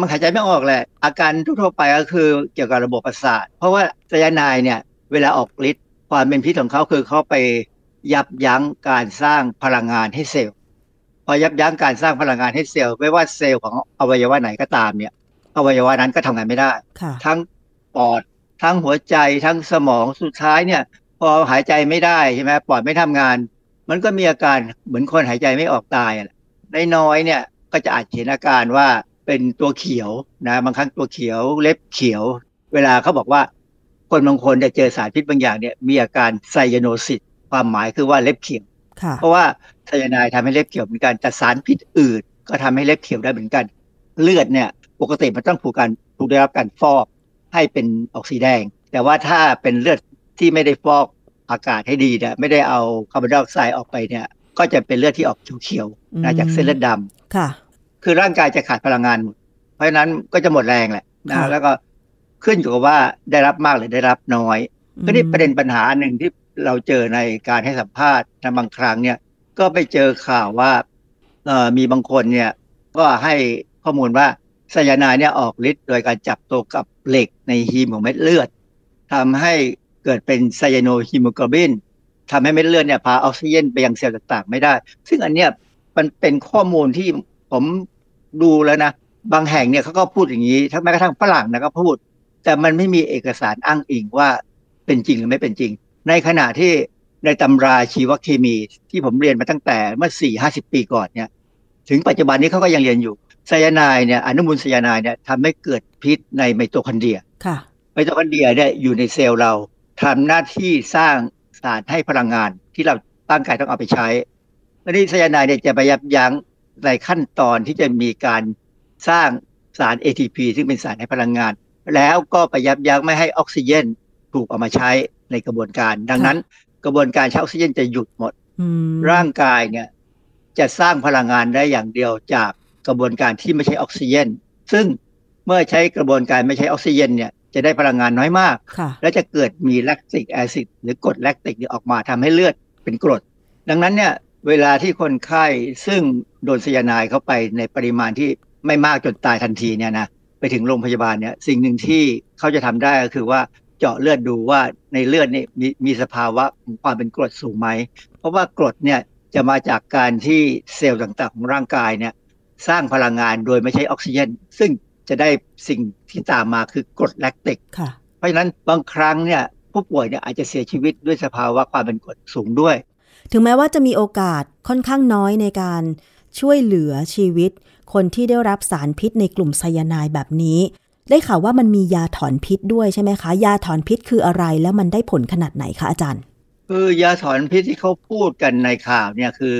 มันหายใจไม่ออกแหละ อาการทั่วๆไปก็คือเกี่ยวกับระบบประสาท เพราะว่าไซยาไนด์เนี่ย เวลาออกฤทธิ์ความเป็นพิษของเขาคือเขาไปยับยั้งการสร้างพลังงานให้เซลล์พอยับยั้งการสร้างพลังงานให้เซลล์ไม่ว่าเซลล์ของอวัยวะไหนก็ตามเนี่ย อวัยวะนั้นก็ทำงานไม่ได้ค่ะทั้งปอด ทั้งหัวใจ ทั้งสมอง สุดท้ายเนี่ย พอหายใจไม่ได้ใช่ไหมปอดไม่ทำงาน มันก็มีอาการเหมือนคนหายใจไม่ออกตายอะในน้อยๆเนี่ยก็จะอาจเห็นอาการว่าเป็นตัวเขียวนะ บางครั้งตัวเขียว เล็บเขียว เวลาเขาบอกว่า คนบางคนจะเจอสารพิษบางอย่างเนี่ย มีอาการไซยาโนซิสความหมายคือว่าเล็บเขียวค่ะเพราะว่าไซยาไนด์ทำให้เล็บเขียวเหมือนกันแต่สารพิษอื่น ก็ทำให้เล็บเขียวได้เหมือนกัน เลือดเนี่ย ปกติมันต้องถูกการถูกได้รับการฟอกให้เป็นออกสีแดง แต่ว่าถ้าเป็นเลือดที่ไม่ได้ฟอกอากาศให้ดีเนี่ยไม่ได้เอาคาร์บอนไดออกไซด์ออกไปเนี่ย ก็จะเป็นเลือดที่ออกเขียวอืมๆนะจากเส้นเลือดดำค่ะ คือร่างกายจะขาดพลังงานหมด เพราะฉะนั้นก็จะหมดแรงแหละนะค่ะแล้วก็ขึ้นอยู่กับว่าได้รับมากหรือได้รับน้อยก็นี่ประเด็นปัญหาหนึ่งที่เราเจอในการให้สัมภาษณ์ในบางครั้งเนี่ย ก็ไปเจอข่าวว่าเอ่อมีบางคนเนี่ย ก็ให้ข้อมูลว่า ไซยาไนด์เนี่ยออกฤทธิ์โดยการจับตัวกับเหล็กในฮีมของเม็ดเลือดทำให้เกิดเป็นไซยาโนฮีโมโกลบินทำให้เม็ดเลือดเนี่ยพาออกซิเจนไปยังเซลล์ต่างๆ ไม่ได้ ซึ่งอันเนี้ยมันเป็นข้อมูลที่ผมดูแล้วนะ บางแห่งเนี่ยเขาก็พูดอย่างนี้ ทั้งแม้กระทั่งฝรั่งนะก็พูด แต่มันไม่มีเอกสารอ้างอิงว่าเป็นจริงหรือไม่เป็นจริง ในขณะที่ในตำราชีวเคมีที่ผมเรียนมาตั้งแต่เมื่อสี่ห้าสิบปีก่อนเนี่ย ถึงปัจจุบันนี้เขาก็ยังเรียนอยู่ ไซยาไนด์เนี่ยอนุมูลไซยาไนด์เนี่ยทำให้เกิดพิษในไมโตคอนเดรียค่ะไมโตคอนเดรียเนี่ยอยู่ในเซลล์เราทำหน้าที่สร้างสารให้พลังงานที่เราร่างกายต้องเอาไปใช้และนี่ไซยาไนด์เนี่ยจะไปยับยั้งในขั้นตอนที่จะมีการสร้างสาร ATP ซึ่งเป็นสารให้พลังงาน แล้วก็ไปยับยั้งไม่ให้ออกซิเจนถูกเอามาใช้ในกระบวนการ ดังนั้น กระบวนการใช้ออกซิเจนจะหยุดหมดอืมร่างกายเนี่ยจะสร้างพลังงานได้อย่างเดียวจาก กระบวนการที่ไม่ใช่ออกซิเจนซึ่งเมื่อใช้กระบวนการไม่ใช้ออกซิเจนเนี่ยจะได้พลังงานน้อยมากค่ะและจะเกิดมีแลคติกแอซิดหรือกรดแลคติกเนี่ยออกมาทำให้เลือดเป็นกรด ดังนั้นเนี่ยเวลาที่คนไข้ซึ่งโดนไซยาไนด์เข้าไปในปริมาณที่ไม่มากจนตายทันทีเนี่ยนะไปถึงโรงพยาบาลเนี่ยสิ่งหนึ่งที่เขาจะทำได้ก็คือว่าเจาะเลือดดูว่าในเลือดนี่มีมีสภาวะของความเป็นกรดสูงไหม เพราะว่ากรดเนี่ยจะมาจากการที่เซลล์ต่างๆของร่างกายเนี่ย สร้างพลังงานโดยไม่ใช้ออกซิเจนซึ่งจะได้สิ่งที่ตามมาคือกรดแลคติกค่ะเพราะฉะนั้นบางครั้งเนี่ยผู้ป่วยเนี่ยอาจจะเสียชีวิตด้วยสภาวะความเป็นกรดสูงด้วย ถึงแม้ว่าจะมีโอกาสค่อนข้างน้อยในการช่วยเหลือชีวิต คนที่ได้รับสารพิษในกลุ่มไซยาไนด์แบบนี้ ได้ข่าวว่ามันมียาถอนพิษด้วยใช่ไหมคะ ยาถอนพิษคืออะไรแล้วมันได้ผลขนาดไหนคะอาจารย์คือยาถอนพิษที่เขาพูดกันในข่าวเนี่ยคือ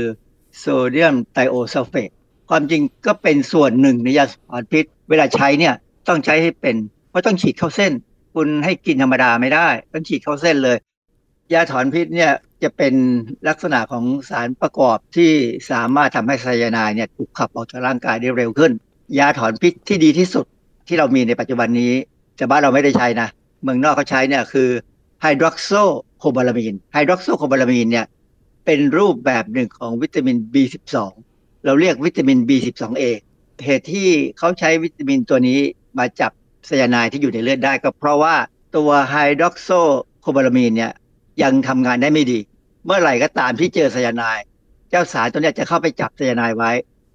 โซเดียมไทโอซัลเฟต ความจริงก็เป็นส่วนหนึ่งในยาถอนพิษ เวลาใช้เนี่ยต้องใช้ให้เป็น เพราะต้องฉีดเข้าเส้น คุณให้กินธรรมดาไม่ได้ ต้องฉีดเข้าเส้นเลย ยาถอนพิษเนี่ยจะเป็นลักษณะของสารประกอบที่สามารถทำให้ไซยาไนด์เนี่ยถูกขับออกจากร่างกายได้เร็วขึ้น ยาถอนพิษที่ดีที่สุดที่เรามีในปัจจุบันนี้ แต่บ้านเราไม่ได้ใช้นะ เมืองนอกเขาใช้เนี่ยคือไฮดรอกโซโคบาลามีนไฮดรอกโซโคบาลามีนเนี่ยเป็นรูปแบบหนึ่งของวิตามิน B12 เราเรียกวิตามิน B12A เหตุที่เขาใช้วิตามินตัวนี้มาจับไซยาไนด์ที่อยู่ในเลือดได้ก็เพราะว่าตัวไฮดรอกโซโคบาลามีนเนี่ยยังทำงานได้ไม่ดี เมื่อไหร่ก็ตามที่เจอไซยาไนด์เจ้าสารตัวนี้จะเข้าไปจับไซยาไนด์ไว้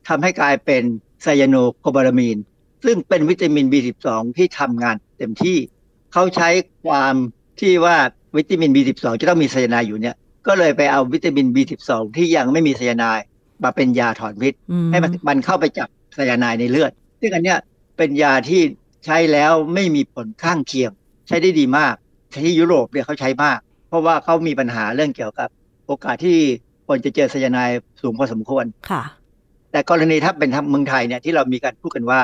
ทำให้กลายเป็นไซยาโนโคบาลามีน ซึ่งเป็นวิตามิน B12 ที่ทำงานเต็มที่ เขาใช้ความที่ว่าวิตามิน B12 จะต้องมีไซยาไนด์อยู่เนี่ยก็เลยไปเอาวิตามิน B12 ที่ยังไม่มีไซยาไนด์ มาเป็นยาถอนพิษอืมให้มันมันเข้าไปจับไซยาไนด์ในเลือด ซึ่งอันเนี้ยเป็นยาที่ใช้แล้วไม่มีผลข้างเคียง ใช้ได้ดีมากที่ยุโรปเนี่ยเขาใช้มาก เพราะว่าเขามีปัญหาเรื่องเกี่ยวกับ โอกาสที่คนจะเจอไซยาไนด์สูงพอสมควรค่ะ แต่กรณีถ้าเป็นทางเมืองไทยเนี่ยที่เรามีการพูดกันว่า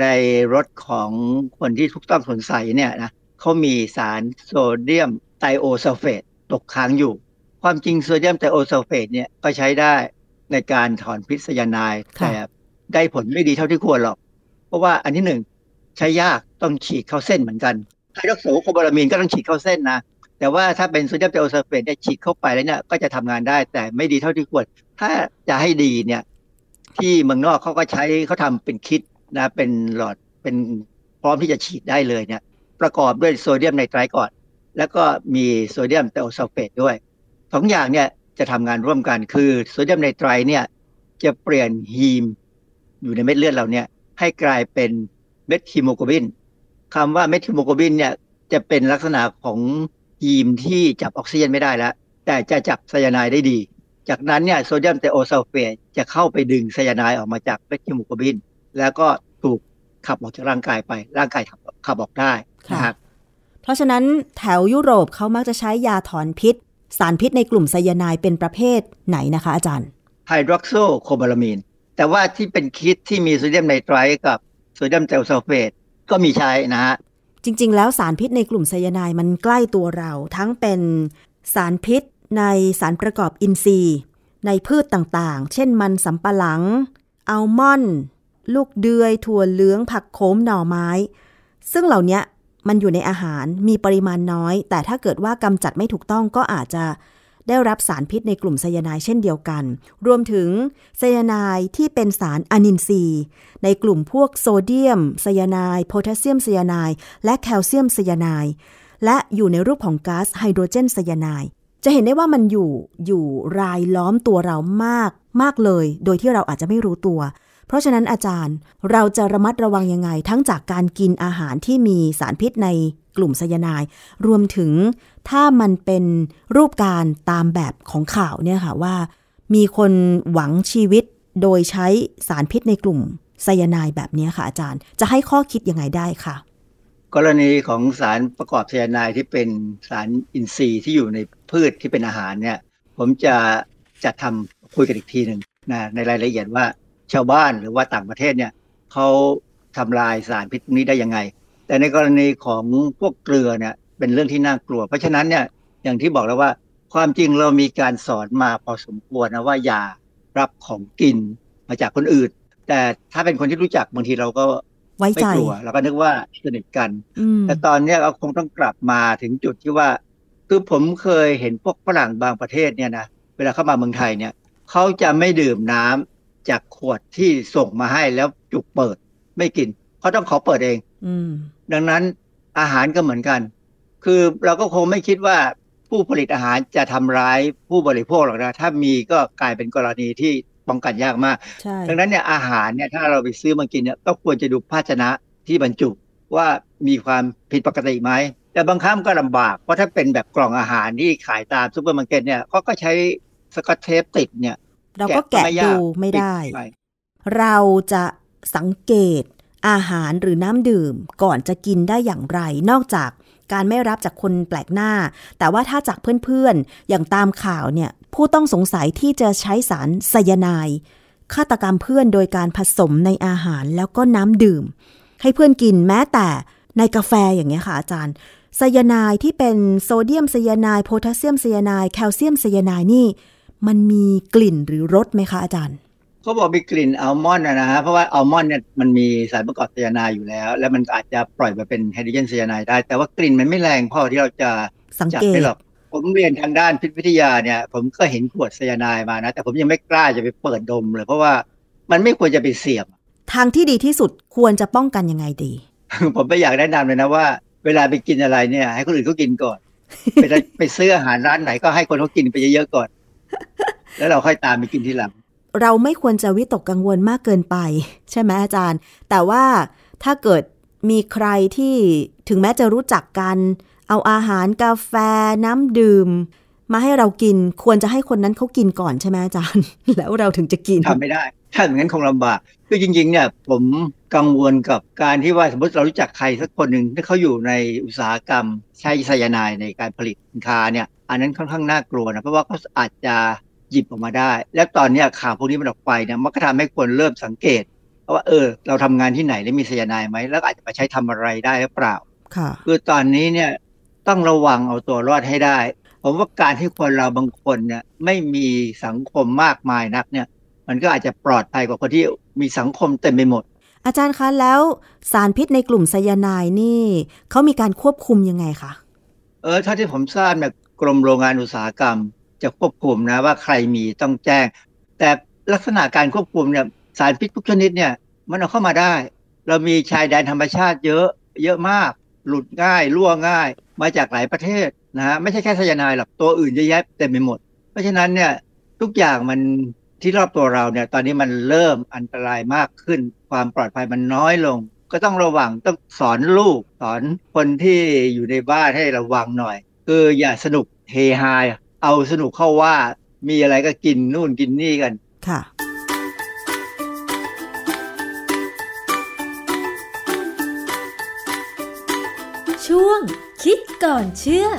ในรถของคนที่ถูกต้องสงสัยเนี่ยนะเขามีสารโซเดียมไทโอซัลเฟตตกค้างอยู่ ความจริงโซเดียมไทโอซัลเฟตเนี่ยก็ใช้ได้ ในการถอนพิษไซยาไนด์ค่ะแต่ได้ผลไม่ดีเท่าที่ควรหรอก เพราะว่าอันที่หนึ่งใช้ยากต้องฉีดเข้าเส้นเหมือนกัน hydroxocobalamin ก็ต้องฉีดเข้าเส้นนะแต่ว่าถ้าเป็นโซเดียมไทโอซัลเฟตเนี่ยฉีดเข้าไปแล้วเนี่ยก็จะทำงานได้แต่ไม่ดีเท่าที่ควร ถ้าจะให้ดีเนี่ย ที่เมืองนอกเขาก็ใช้เขาทำเป็น kit นะ เป็นหลอดเป็นพร้อมที่จะฉีดได้เลยเนี่ย ประกอบด้วยโซเดียมไนไตรท์ก่อน แล้วก็มีโซเดียมไทโอซัลเฟตด้วยสองอย่างเนี่ย จะทำงานร่วมกันคือโซเดียมไนไตรท์เนี่ยจะเปลี่ยน heme อยู่ในเม็ดเลือดเราเนี่ยให้กลายเป็น methemoglobin คำว่า methemoglobin เนี่ยจะเป็นลักษณะของ heme ที่จับออกซิเจนไม่ได้แล้ว แต่จะจับไซยาไนด์ได้ดี จากนั้นเนี่ยโซเดียมไทโอซัลเฟตจะเข้าไปดึงไซยาไนด์ออกมาจาก methemoglobin แล้วก็ถูกขับออกจากร่างกายไปร่างกายขับขับออกได้นะครับเพราะฉะนั้นแถวยุโรปเขามักจะใช้ยาถอนพิษ สารพิษในกลุ่มไซยาไนด์เป็นประเภทไหนนะคะอาจารย์ hydroxocobalamin แต่ว่าที่เป็น kit ที่มีโซเดียมไนไตรท์กับโซเดียมไทโอซัลเฟตก็มีใช้นะฮะ จริง ๆ แล้วสารพิษในกลุ่มไซยาไนด์มันใกล้ตัวเรา ทั้งเป็นสารพิษในสารประกอบอินทรีย์ ในพืชต่างๆ เช่นมันสำปะหลัง อัลมอนด์ ลูกเดือย ถั่วเหลือง ผักโขม หน่อไม้ ซึ่งเหล่านี้ มันอยู่ในอาหารมีปริมาณน้อย แต่ถ้าเกิดว่ากำจัดไม่ถูกต้องก็อาจจะได้รับสารพิษในกลุ่มไซยาไนด์เช่นเดียวกัน รวมถึงไซยาไนด์ที่เป็นสารอนินทรีย์ ในกลุ่มพวกโซเดียมไซยาไนด์โพแทสเซียมไซยาไนด์และแคลเซียมไซยาไนด์และอยู่ในรูปของก๊าซไฮโดรเจนไซยาไนด์จะเห็นได้ว่ามันอยู่อยู่รายล้อมตัวเรามากมากเลย โดยที่เราอาจจะไม่รู้ตัว เพราะฉะนั้นอาจารย์เราจะระมัดระวังยังไง ทั้งจากการกินอาหารที่มีสารพิษในกลุ่มไซยาไนด์รวมถึงถ้ามันเป็นรูปการตามแบบของข่าวเนี่ยค่ะว่า มีคนหวังชีวิตโดยใช้สารพิษในกลุ่มไซยาไนด์แบบนี้ค่ะอาจารย์ จะให้ข้อคิดยังไงได้ค่ะ กรณีของสารประกอบไซยาไนด์ที่เป็นสารอินทรีย์ที่อยู่ในพืชที่เป็นอาหารเนี่ย ผมจะจะทำคุยกันอีกทีหนึ่งนะในรายละเอียดว่า ชาวบ้านหรือว่าต่างประเทศเนี่ยเขาทำลายสารพิษพวกนี้ได้ยังไง แต่ในกรณีของพวกเกลือเนี่ยเป็นเรื่องที่น่ากลัว เพราะฉะนั้นเนี่ยอย่างที่บอกแล้วว่าความจริงเรามีการสอนมาพอสมควรนะว่าอย่ารับของกินมาจากคนอื่น แต่ถ้าเป็นคนที่รู้จักบางทีเราก็ไว้ไม่ใจกลัวเราก็นึกว่าสนิทกันอืมแต่ตอนเนี้ยเราคงต้องกลับมาถึงจุดที่ว่า คือผมเคยเห็นพวกฝรั่งบางประเทศเนี่ยนะเวลาเข้ามาเมืองไทยเนี่ยเขาจะไม่ดื่มน้ำ จากขวดที่ส่งมาให้แล้วจุกเปิดไม่กินเขาต้องขอเปิดเองอืมดังนั้นอาหารก็เหมือนกัน คือเราก็คงไม่คิดว่าผู้ผลิตอาหารจะทำร้ายผู้บริโภคหรอกนะ ถ้ามีก็กลายเป็นกรณีที่ป้องกันยากมากใช่ดังนั้นเนี่ยอาหารเนี่ยถ้าเราไปซื้อมากินเนี่ยก็ควรจะดูภาชนะที่บรรจุว่ามีความผิดปกติไหม แต่บางครั้งก็ลำบาก เพราะถ้าเป็นแบบกล่องอาหารที่ขายตามซูเปอร์มาร์เก็ตเนี่ยเขาก็ใช้สกอตเทปติดเนี่ย เราก็แกะไม่ยาดูไม่ได้ปิปเราจะสังเกตอาหารหรือน้ำดื่มก่อนจะกินได้อย่างไร นอกจากการไม่รับจากคนแปลกหน้า แต่ว่าถ้าจากเพื่อนๆ อย่างตามข่าวเนี่ย ผู้ต้องสงสัยที่จะใช้สารไซยาไนด์ฆาตกรรมเพื่อนโดยการผสมในอาหารแล้วก็น้ำดื่ม ให้เพื่อนกินแม้แต่ในกาแฟอย่างเงี้ยค่ะอาจารย์ไซยาไนด์ที่เป็นโซเดียมไซยาไนด์โพแทสเซียมไซยาไนด์แคลเซียมไซยาไนด์นี่ มันมีกลิ่นหรือรสไหมคะอาจารย์เขาบอกมีกลิ่นอัลมอนด์นะฮะเพราะว่าอัลมอนด์เนี่ยมันมีสารประกอบไซยาไนด์อยู่แล้ว แล้วมันอาจจะปล่อยมาเป็นไฮโดรเจนไซยาไนด์ได้ แต่ว่ากลิ่นมันไม่แรงพอที่เราจะสังจับเกตได้หรอกผมเรียนทางด้านพิษวิทยาเนี่ย ผมก็เห็นขวดไซยาไนด์มานะ แต่ผมยังไม่กล้าจะไปเปิดดมเลย เพราะว่ามันไม่ควรจะไปเสียบทางที่ดีที่สุดควรจะป้องกันยังไงดี ผมไม่อยากแนะนำเลยนะว่า เวลาไปกินอะไรเนี่ย ให้คนอื่นเขากินก่อนไปได้ไปซื้ออาหารร้านไหนก็ให้คนเขากินไปเยอะๆก่อน แล้วเราค่อยตามไปกินทีหลัง เราไม่ควรจะวิตกกังวลมากเกินไป ใช่ไหมอาจารย์ แต่ว่าถ้าเกิดมีใครที่ถึงแม้จะรู้จักกัน เอาอาหารกาแฟน้ำดื่ม มาให้เรากินควรจะให้คนนั้นเขากินก่อนใช่ไหมอาจารย์ แล้วเราถึงจะกินทำไม่ได้ ถ้าอย่างนั้นคงลำบากคือจริง ๆ เนี่ยผมกังวลกับการที่ว่าสมมติเรารู้จักใครสักคนหนึ่งที่เขาอยู่ในอุตสาหกรรมใช้ไซยาไนด์ในการผลิตสินค้าเนี่ย อันนั้นค่อนข้างน่ากลัวนะเพราะว่าเขาอาจจะหยิบออกมาได้ แล้วตอนเนี้ยข่าวพวกนี้มันออกไปเนี่ยมันก็ทำให้คนเริ่มสังเกตว่าเออ เราทำงานที่ไหนแล้วมีไซยาไนด์ไหมแล้วอาจจะไปใช้ทำอะไรได้หรือเปล่าค่ะคือตอนนี้เนี่ยต้องระวังเอาตัวรอดให้ได้ ผมว่าการที่คนเราบางคนเนี่ยไม่มีสังคมมากมายนักเนี่ย มันก็อาจจะปลอดภัยกว่าคนที่มีสังคมเต็มไปหมด อาจารย์คะแล้วสารพิษในกลุ่มไซยาไนด์นี่เขามีการควบคุมยังไงคะเออถ้าที่ผมทราบเนี่ย กรมโรงงานอุตสาหกรรม จะควบคุมนะว่าใครมีต้องแจ้ง แต่ลักษณะการควบคุมเนี่ยสารพิษทุกชนิดเนี่ยมันเอาเข้ามาได้ เรามีชายแดนธรรมชาติเยอะเยอะมาก หลุดง่ายรั่วง่าย มาจากหลายประเทศนะฮะไม่ใช่แค่ไซยาไนด์หรอกตัวอื่นเยอะแยะเต็มไปหมด เพราะฉะนั้นเนี่ยทุกอย่างมันที่รอบตัวเราเนี่ย ตอนนี้มันเริ่มอันตรายมากขึ้น ความปลอดภัยมันน้อยลง ก็ต้องระวังต้องสอนลูก สอนคนที่อยู่ในบ้านให้ระวังหน่อย คืออย่าสนุกเฮฮาเอาสนุกเข้าว่ามีอะไรก็กินนู่นกินนี่กัน ค่ะ ช่วงคิดก่อนเชื่อน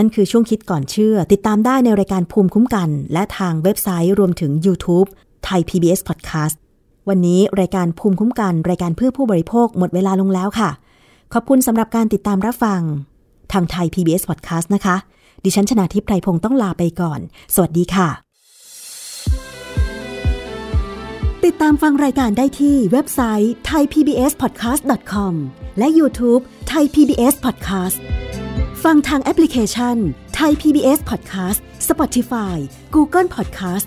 ั่นคือช่วงคิดก่อนเชื่อ ติดตามได้ในรายการภูมิคุ้มกัน และทางเว็บไซต์รวมถึง YouTube ไทย PBS Podcast วันนี้รายการภูมิคุ้มกัน รายการเพื่อผู้บริโภคหมดเวลาลงแล้วค่ะ ขอบคุณสำหรับการติดตามรับฟัง ทางไทย PBS Podcast นะคะ ดิฉันชนะทิพไพรพงศ์ต้องลาไปก่อน สวัสดีค่ะ ติดตามฟังรายการได้ที่เว็บไซต์ thaipbspodcast.com และ YouTube Thai PBS Podcast ฟังทางแอปพลิเคชัน Thai PBS Podcast Spotify Google Podcast